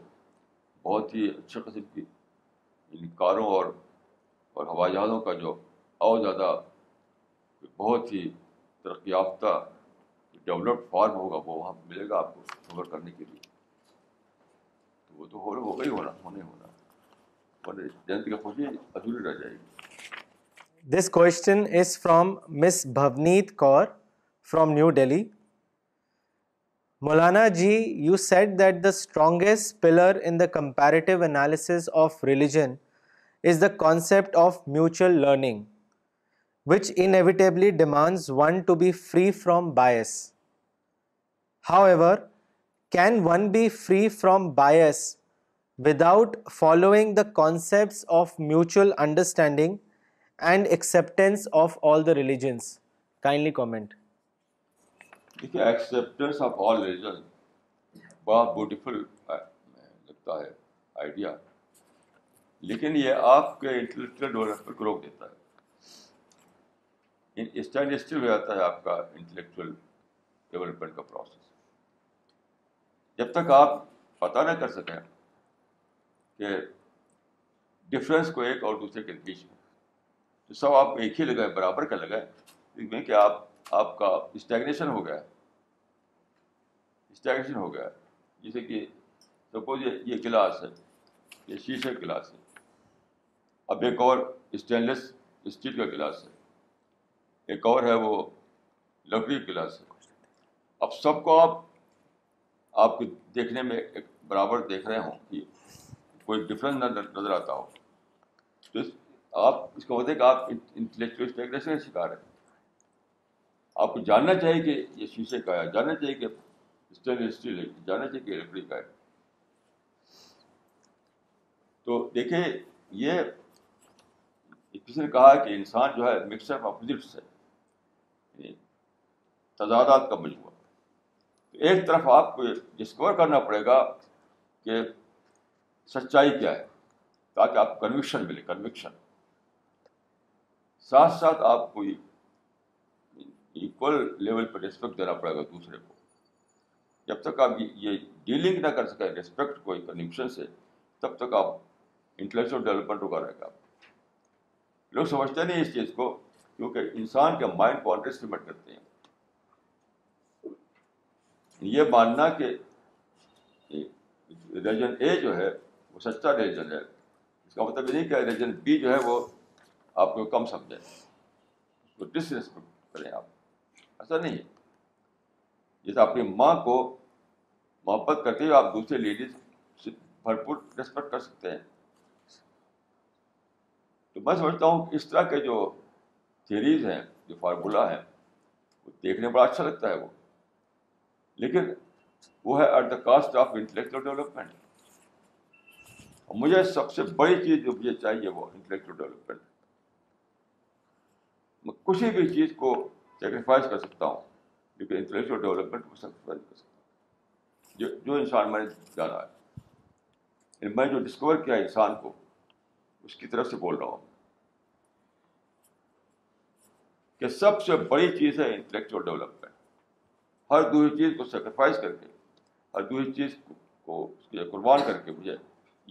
بہت ہی اچھے قسم کی ان یعنی کاروں اور اور ہوائی جہازوں کا جو اور زیادہ بہت ہی ترقی یافتہ ڈیولپڈ فارم ہوگا وہ وہاں ملے گا آپ کو سفر کرنے کے لیے تو وہ تو ہو رہا ہی ہونا ہونے ہونا جنت کی خوشی ادھوری رہ جائے گی this question is from miss Bhavneet Kaur from New Delhi Maulana ji, you said that the strongest pillar in the comparative analysis of religion is the concept of mutual learning, which inevitably demands one to be free from bias. However, can one be free from bias without following the concepts of mutual understanding and acceptance of all the religions? Kindly comment. دیکھیے acceptance of all religion بہت beautiful لگتا ہے idea لیکن یہ آپ کے intellectual development کو روک دیتا ہے اسٹینڈ اسٹل ہو جاتا ہے آپ کا انٹلیکچل ڈیولپمنٹ کا پروسیس جب تک آپ پتا نہ کر سکیں کہ ڈفرینس کو ایک اور دوسرے کے بیچ میں سب آپ ایک ہی لگائیں برابر کا لگائیں کہ آپ آپ کا اسٹیگنیشن ہو گیا ہے اسٹیگریشن ہو گیا ہے جیسے کہ سپوز یہ گلاس ہے یہ شیشے گلاس ہے اب ایک اور اسٹینلیس اسٹیل کا گلاس ہے ایک اور ہے وہ لکڑی گلاس ہے اب سب کو آپ آپ کو دیکھنے میں ایک برابر دیکھ رہے ہوں کہ کوئی ڈفرینس نہ نظر آتا ہو تو آپ اس کا مطلب کہ آپ انٹلیکچوئل اسٹیگریشن کا شکار ہیں آپ کو جاننا چاہیے کہ یہ شیشے کا ہے جاننا چاہیے کہ اسٹینلیس اسٹیل ہے جانا چاہیے کہ لکڑی کا ہے تو دیکھیں یہ کسی نے کہا کہ انسان جو ہے ہے تضادات کا مجموعہ ایک طرف آپ کو ڈسکور کرنا پڑے گا کہ سچائی کیا ہے تاکہ آپ کو کنوکشن ملے کنوکشن ساتھ ساتھ آپ کو ایکول لیول پر ریسپیکٹ دینا پڑے گا دوسرے کو جب تک آپ یہ ڈیلنگ نہ کر سکیں ریسپیکٹ کو ایک سے تب تک آپ انٹلیکچل ڈیولپمنٹ ہوگا رہے گا لوگ سمجھتے نہیں اس چیز کو کیونکہ انسان کے مائنڈ کو کرتے ہیں یہ ماننا کہ ریجن اے جو ہے وہ سچا ریجن ہے اس کا مطلب نہیں کہ ریجن بی جو ہے وہ آپ کو کم سمجھیں اس کو ڈس ریسپیکٹ کریں آپ ایسا نہیں ہے جیسے اپنی ماں کو محبت کرتے ہوئے آپ دوسرے لیڈیز سے بھرپور ریسپیکٹ کر سکتے ہیں تو میں سمجھتا ہوں کہ اس طرح کے جو تھیریز ہیں جو فارمولا ہیں وہ دیکھنے بڑا اچھا لگتا ہے وہ لیکن وہ ہے at the cost of intellectual development مجھے سب سے بڑی چیز جو مجھے چاہیے وہ انٹلیکچوئل ڈیولپمنٹ میں کسی بھی چیز کو سیکریفائز کر سکتا ہوں انٹلیکچل ڈیولپمنٹ کر سکتا انسان میں نے جانا ہے میں جو ڈسکور کیا انسان کو اس کی طرف سے بول رہا ہوں کہ سب سے بڑی چیز ہے انٹلیکچوئل ڈیولپمنٹ ہر دوسری چیز کو سیکریفائز کر کے ہر دوسری چیز کو اس کے قربان کر کے مجھے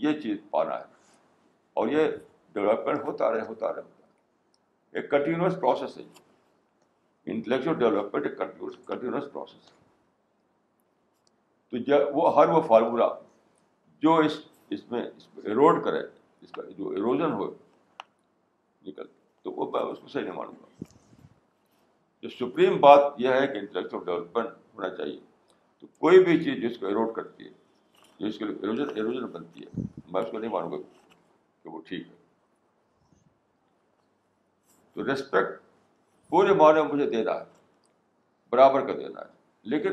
یہ چیز پانا ہے اور یہ ڈیولپمنٹ ہوتا رہے ہوتا رہے ایک کنٹینیوس پروسیس ہے یہ انٹلیکچوئل ڈیولپمنٹ کنٹینیوس پروسیس تو جب وہ ہر وہ فارمولہ جو اس اس میں اس ایروڈ کرے اس کا جو ایروژن ہو نکل تو وہ میں اس کو صحیح نہیں مانوں گا جو سپریم بات یہ ہے کہ انٹلیکچوئل ڈیولپمنٹ ہونا چاہیے تو کوئی بھی چیز جس کو ایروڈ کرتی ہے جو اس کے لیے ایروژن ایروژن بنتی ہے میں اس کو نہیں مانوں گا کہ وہ ٹھیک ہے تو ریسپیکٹ پورے معنی مجھے دینا ہے برابر کا دینا ہے لیکن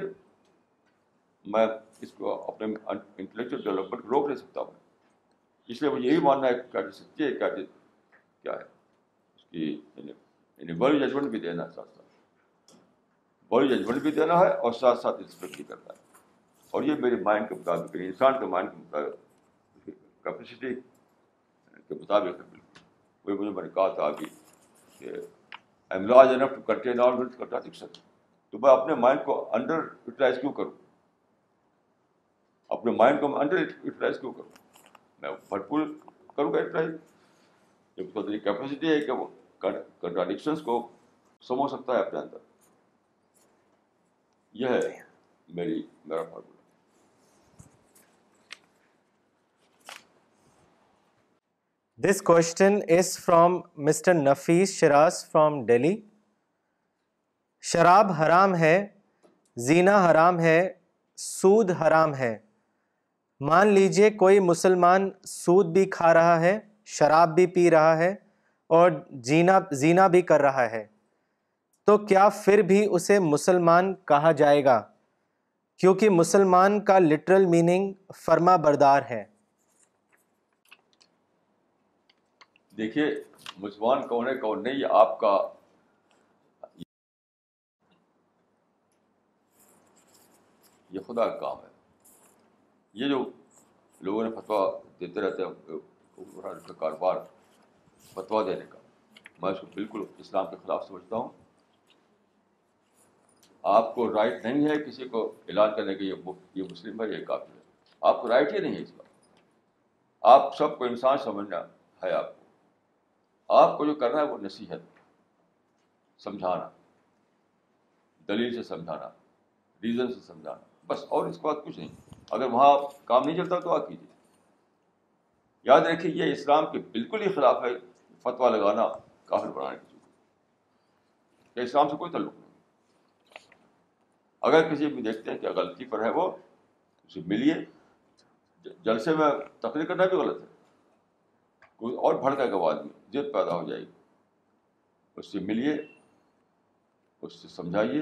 میں اس کو اپنے انٹلیکچوئل ڈیولپمنٹ کو روک نہیں سکتا ہوں اس لیے مجھے یہی ماننا ہے کہ کیا کہ جی ہے کیا چیز جی کیا ہے اس کی یعنی, یعنی بڑی ججمنٹ بھی دینا ہے ساتھ ساتھ بڑی ججمنٹ بھی دینا ہے اور ساتھ ساتھ انسپیکٹ بھی کرنا ہے اور یہ میرے مائنڈ کے مطابق یعنی انسان کے مائنڈ کے مطابق کیپیسٹی کے مطابق ہے بالکل وہی مجھے میں نے کہا تھا کہ am large enough to contain all مل کنٹراڈکشن تو میں اپنے مائنڈ کو انڈر یوٹیلائز کیوں کروں اپنے مائنڈ کو میں انڈر یوٹیلائز کیوں کروں میں بھرپور کروں گا یوٹیلائز جب تو میری کیپیسٹی ہے کہ وہ کنٹراڈکشنس کو سمجھ سکتا ہے اپنے اندر یہ ہے میری میرا formula this question is from mister Nafees Shiraz from Delhi شراب حرام ہے زینا حرام ہے سود حرام ہے مان لیجئے کوئی مسلمان سود بھی کھا رہا ہے شراب بھی پی رہا ہے اور جینا زینا بھی کر رہا ہے تو کیا پھر بھی اسے مسلمان کہا جائے گا کیونکہ مسلمان کا لٹرل میننگ فرما بردار ہے دیکھیے مسلمان کون ہے کون نہیں یہ آپ کا یہ خدا کا کام ہے یہ جو لوگوں نے فتویٰ دیتے رہتے ہیں کاروبار فتویٰ دینے کا میں اس کو بالکل اسلام کے خلاف سمجھتا ہوں آپ کو رائٹ نہیں ہے کسی کو اعلان کرنے کا یہ مسلم ہے یہ کافی ہے آپ کو رائٹ ہی نہیں ہے اس کا آپ سب کو انسان سمجھنا ہے آپ آپ کو جو کرنا ہے وہ نصیحت سمجھانا دلیل سے سمجھانا ریزن سے سمجھانا بس اور اس کے بعد کچھ نہیں اگر وہاں آپ کام نہیں چلتا تو آپ کیجیے یاد رکھیے یہ اسلام کے بالکل ہی خلاف ہے فتویٰ لگانا کافر بنانے کی چیز اسلام سے کوئی تعلق نہیں اگر کسی بھی دیکھتے ہیں کہ غلطی پر ہے وہ اسے ملیے جلسے میں تقریر کرنا بھی غلط ہے اور بھڑکا ہے بعد ضد پیدا ہو جائے گی اس سے ملیے اس سے سمجھائیے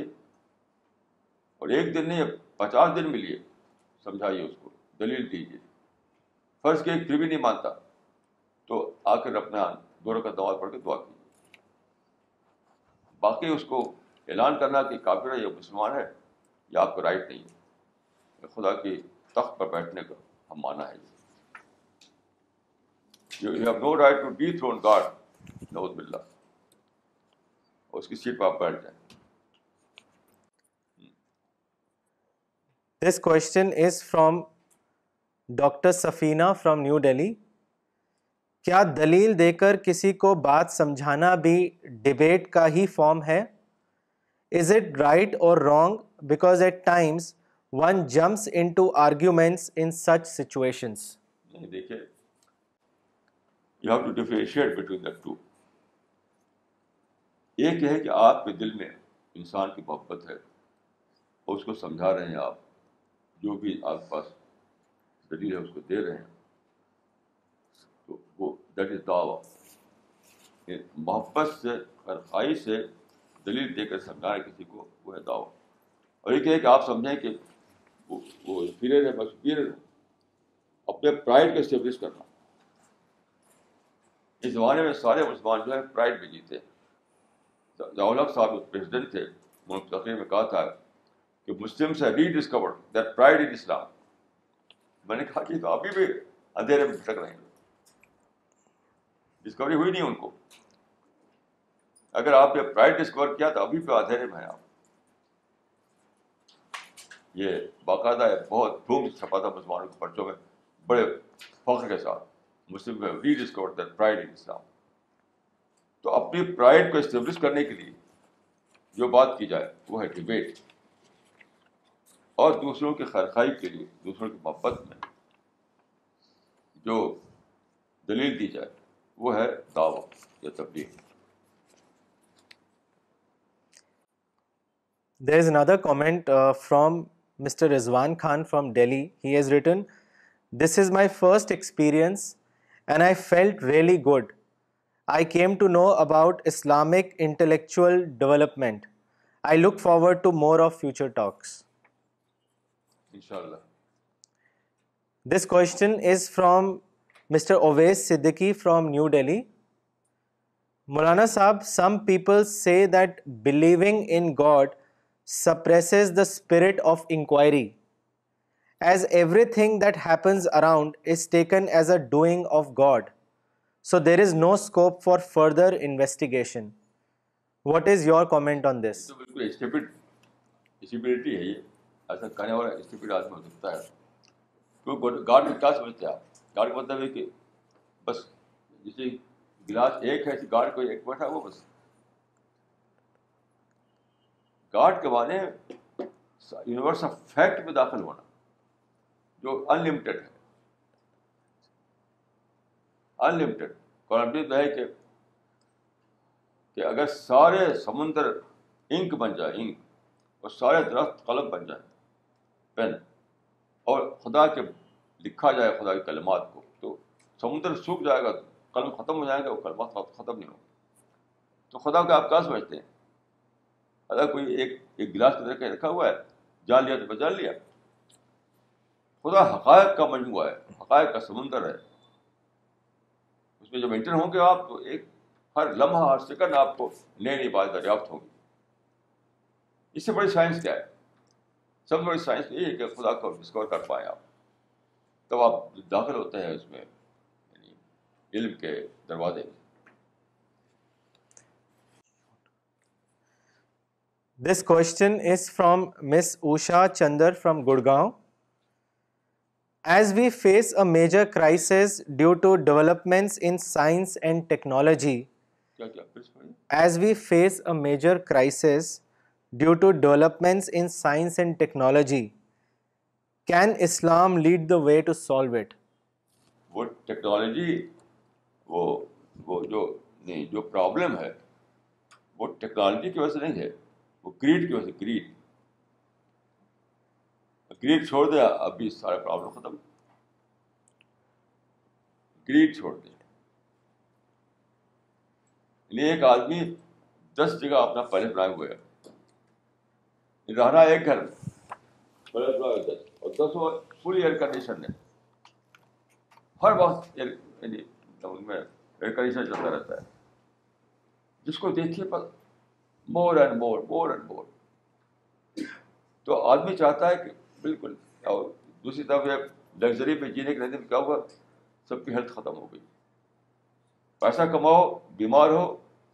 اور ایک دن نہیں پچاس دن ملیے سمجھائیے اس کو دلیل دیجیے فرض کے ایک بھی نہیں مانتا تو آ کر اپنا دور کا دوا پڑھ کے دعا کیجیے باقی اس کو اعلان کرنا کہ کافر ہے یا مسلمان ہے یا آپ کو رائٹ نہیں ہے خدا کے تخت پر بیٹھنے کا ہم مانا ہے یہ you have no right to be thrown God knows بلّہ اس کی سیٹ پہ آپ بیٹھ جائیں this question is from doctor Safina from New Delhi کیا دلیل دے کر کسی کو بات سمجھانا بھی ڈبیٹ کا ہی فارم ہے از اٹ رائٹ اور wrong because at times one jumps into arguments in such situations دیکھیے you have to differentiate between the two ایک یہ ہے کہ آپ کے دل میں انسان کی محبت ہے اور اس کو سمجھا رہے ہیں آپ جو بھی آپ کے پاس دلیل ہے اس کو دے رہے ہیں تو وہ دیٹ از محبت سے خرخائی سے دلیل دے کر سمجھا رہے کسی کو وہ ہے دعویٰ اور ایک ہے کہ آپ سمجھیں کہ وہ انفیریئر ہے اسپیری رہ اپنے پرائڈ کا اسٹیبلش کرنا اس زمانے میں سارے مسلمان جو ہے پرائڈ میں جیتے جاولاب صاحب جو پریزیڈنٹ تھے تقریر میں کہا تھا کہ مسلم سے rediscover that pride in Islam میں نے کہا کہ تو ابھی بھی اندھیرے میں بھٹک رہے ہیں ڈسکوری ہوئی نہیں ان کو اگر آپ نے پرائڈ ڈسکور کیا تو ابھی بھی اندھیرے میں ہیں آپ یہ باقاعدہ ہے بہت دھوم چھپا تھا مسلمانوں کے پرچوں میں بڑے فخر کے ساتھ Muslim rediscover that pride in Islam تو اپنی پرائڈ کو اسٹیبلش کرنے کے لیے جو بات کی جائے وہ ہے ڈبیٹ اور دوسروں کی خرخائی کے لیے دوسروں کی محبت میں جو دلیل دی جائے وہ ہے دعوی یا تبلیغ there is another comment from mister Rizwan Khan from Delhi he has written this is my first experience and I felt really good. I came to know about Islamic intellectual development. I look forward to more of future talks. Inshallah. This question is from Mr. Oveis Siddiqui from New Delhi. Maulana Saab, some people say that believing in God suppresses the spirit of inquiry. As as everything that happens around is is is taken a doing of of God so there no scope for further investigation what your comment on this کے universe fact میں داخل ہونا جو ان limited ہے ان limited ہے کہ اگر سارے سمندر انک بن جائے انک اور سارے درخت قلم بن جائے پین اور خدا کے لکھا جائے خدا کے کلمات کو تو سمندر سوکھ جائے گا قلم ختم ہو جائے گا وہ کلمات ختم نہیں ہوگا تو خدا کو آپ کیا سمجھتے ہیں اگر کوئی ایک ایک گلاس کے درخت رکھا ہوا ہے جان لیا تو پھر لیا خدا حقائق کا مجموعہ ہے حقائق کا سمندر ہے اس میں جب انٹر ہوں گے آپ تو ایک ہر لمحہ ہر سیکنڈ آپ کو نئی نئی بات دریافت ہوگی اس سے بڑی سائنس کیا ہے سب سے بڑی ہے کہ خدا کو ڈسکور کر پائیں آپ تب آپ داخل ہوتے ہیں اس میں یعنی علم کے دروازے میں Usha Chandra from Gurgaon as we face a major crisis due to developments in science and technology as we face a major crisis due to developments in science and technology can Islam lead the way to solve it وہ technology وہ وہ جو نہیں جو problem ہے وہ technology کی وجہ سے نہیں ہے وہ کریڈ کی وجہ سے کریڈ گریڈ چھوڑ دیا اب بھی پرابلم ختم گریڈ چھوڑ دیں یعنی ایک آدمی دس جگہ اپنا پہلے رہنا ایک گھر فل ایئر کنڈیشن ہے ہر وقت یعنی میں ایئر کنڈیشن چلتا رہتا ہے جس کو دیکھیے پر more and more more and more تو آدمی چاہتا ہے کہ بالکل اور دوسری طرف لگژری پہ جینے کے نتیجے میں کیا ہوا سب کی ہیلتھ ختم ہو گئی پیسہ کماؤ بیمار ہو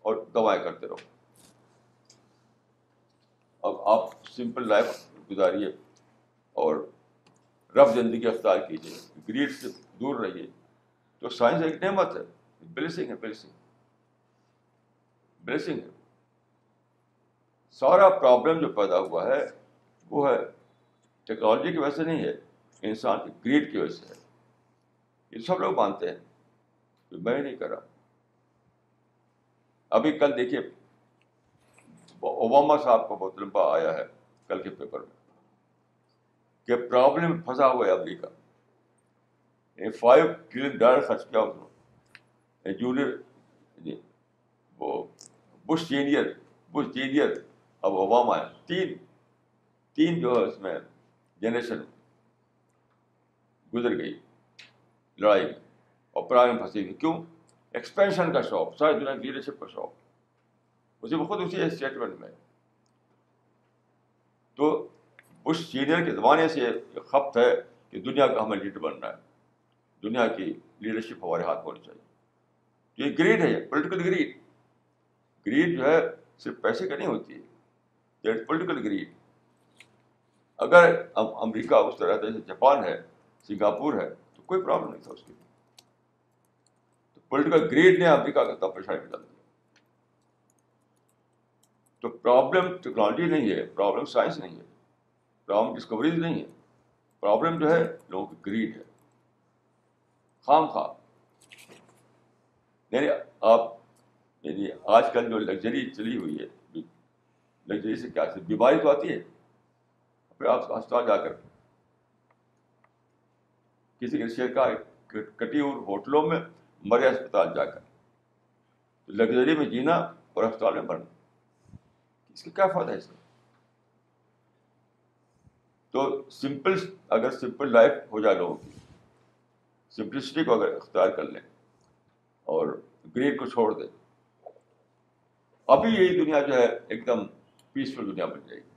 اور دوائیں کرتے رہو اب آپ سمپل لائف گزاریے اور رف زندگی افطار کیجیے گریڈ سے دور رہیے تو سائنس ایک نعمت ہے بلیسنگ بلیسنگ ہے بلیسنگ ہے سارا پرابلم جو پیدا ہوا ہے وہ ہے ٹیکنالوجی کی وجہ سے نہیں ہے انسان کی گریڈ کی وجہ سے ہے یہ سب لوگ مانتے ہیں میں نہیں کرا ابھی کل دیکھیے اوباما صاحب کا بہت لمبا آیا ہے کل کے پیپر میں کہ پرابلم پھنسا ہوا ہے امریکہ فائیو ٹریلین ڈالر خرچ کیا اس نے جونیئر یعنی یعنی وہ بش جینئر بش جینئر اب اوباما ہے تین تین جو ہے اس میں جنریشن گزر گئی لڑائی میں اور پرائے میں پھنسی گئی کیوں ایکسپینشن کا شوق ساری دنیا کی لیڈرشپ کا شوق اسی بخود اسی اسٹیٹمنٹ میں تو اس سینئر کے زمانے سے خپت ہے کہ دنیا کا ہمیں لیڈر بننا ہے دنیا کی لیڈرشپ ہمارے ہاتھ ہونی چاہیے تو یہ گریڈ ہے پولیٹیکل گریڈ گریڈ جو ہے صرف پیسے کا نہیں ہوتی ہے پولیٹیکل گریڈ اگر امریکہ اس طرح جیسے جاپان ہے سنگاپور ہے تو کوئی پرابلم نہیں تھا اس کے لیے تو گریڈ نے امریکہ کا تھا پریشانی تو پرابلم ٹیکنالوجی نہیں ہے پرابلم سائنس نہیں ہے پرابلم ڈسکوریز نہیں ہے پرابلم جو ہے لوگوں کی گریڈ ہے خام خواہ یعنی آپ یعنی آج کل جو لگژری چلی ہوئی ہے لگژری سے کیا بیماری تو آتی ہے پھر آپ ہسپتال جا کر کسی کا کٹی اور ہوٹلوں میں مرے ہسپتال جا کر لگژری میں جینا اور ہسپتال میں مرنا اس کا کیا فائدہ ہے تو سمپل اگر سمپل لائف ہو جائے لوگوں کی سمپلسٹی کو اگر اختیار کر لیں اور گریڈ کو چھوڑ دیں ابھی یہی دنیا جو ہے ایک دم پیسفل دنیا بن جائے گی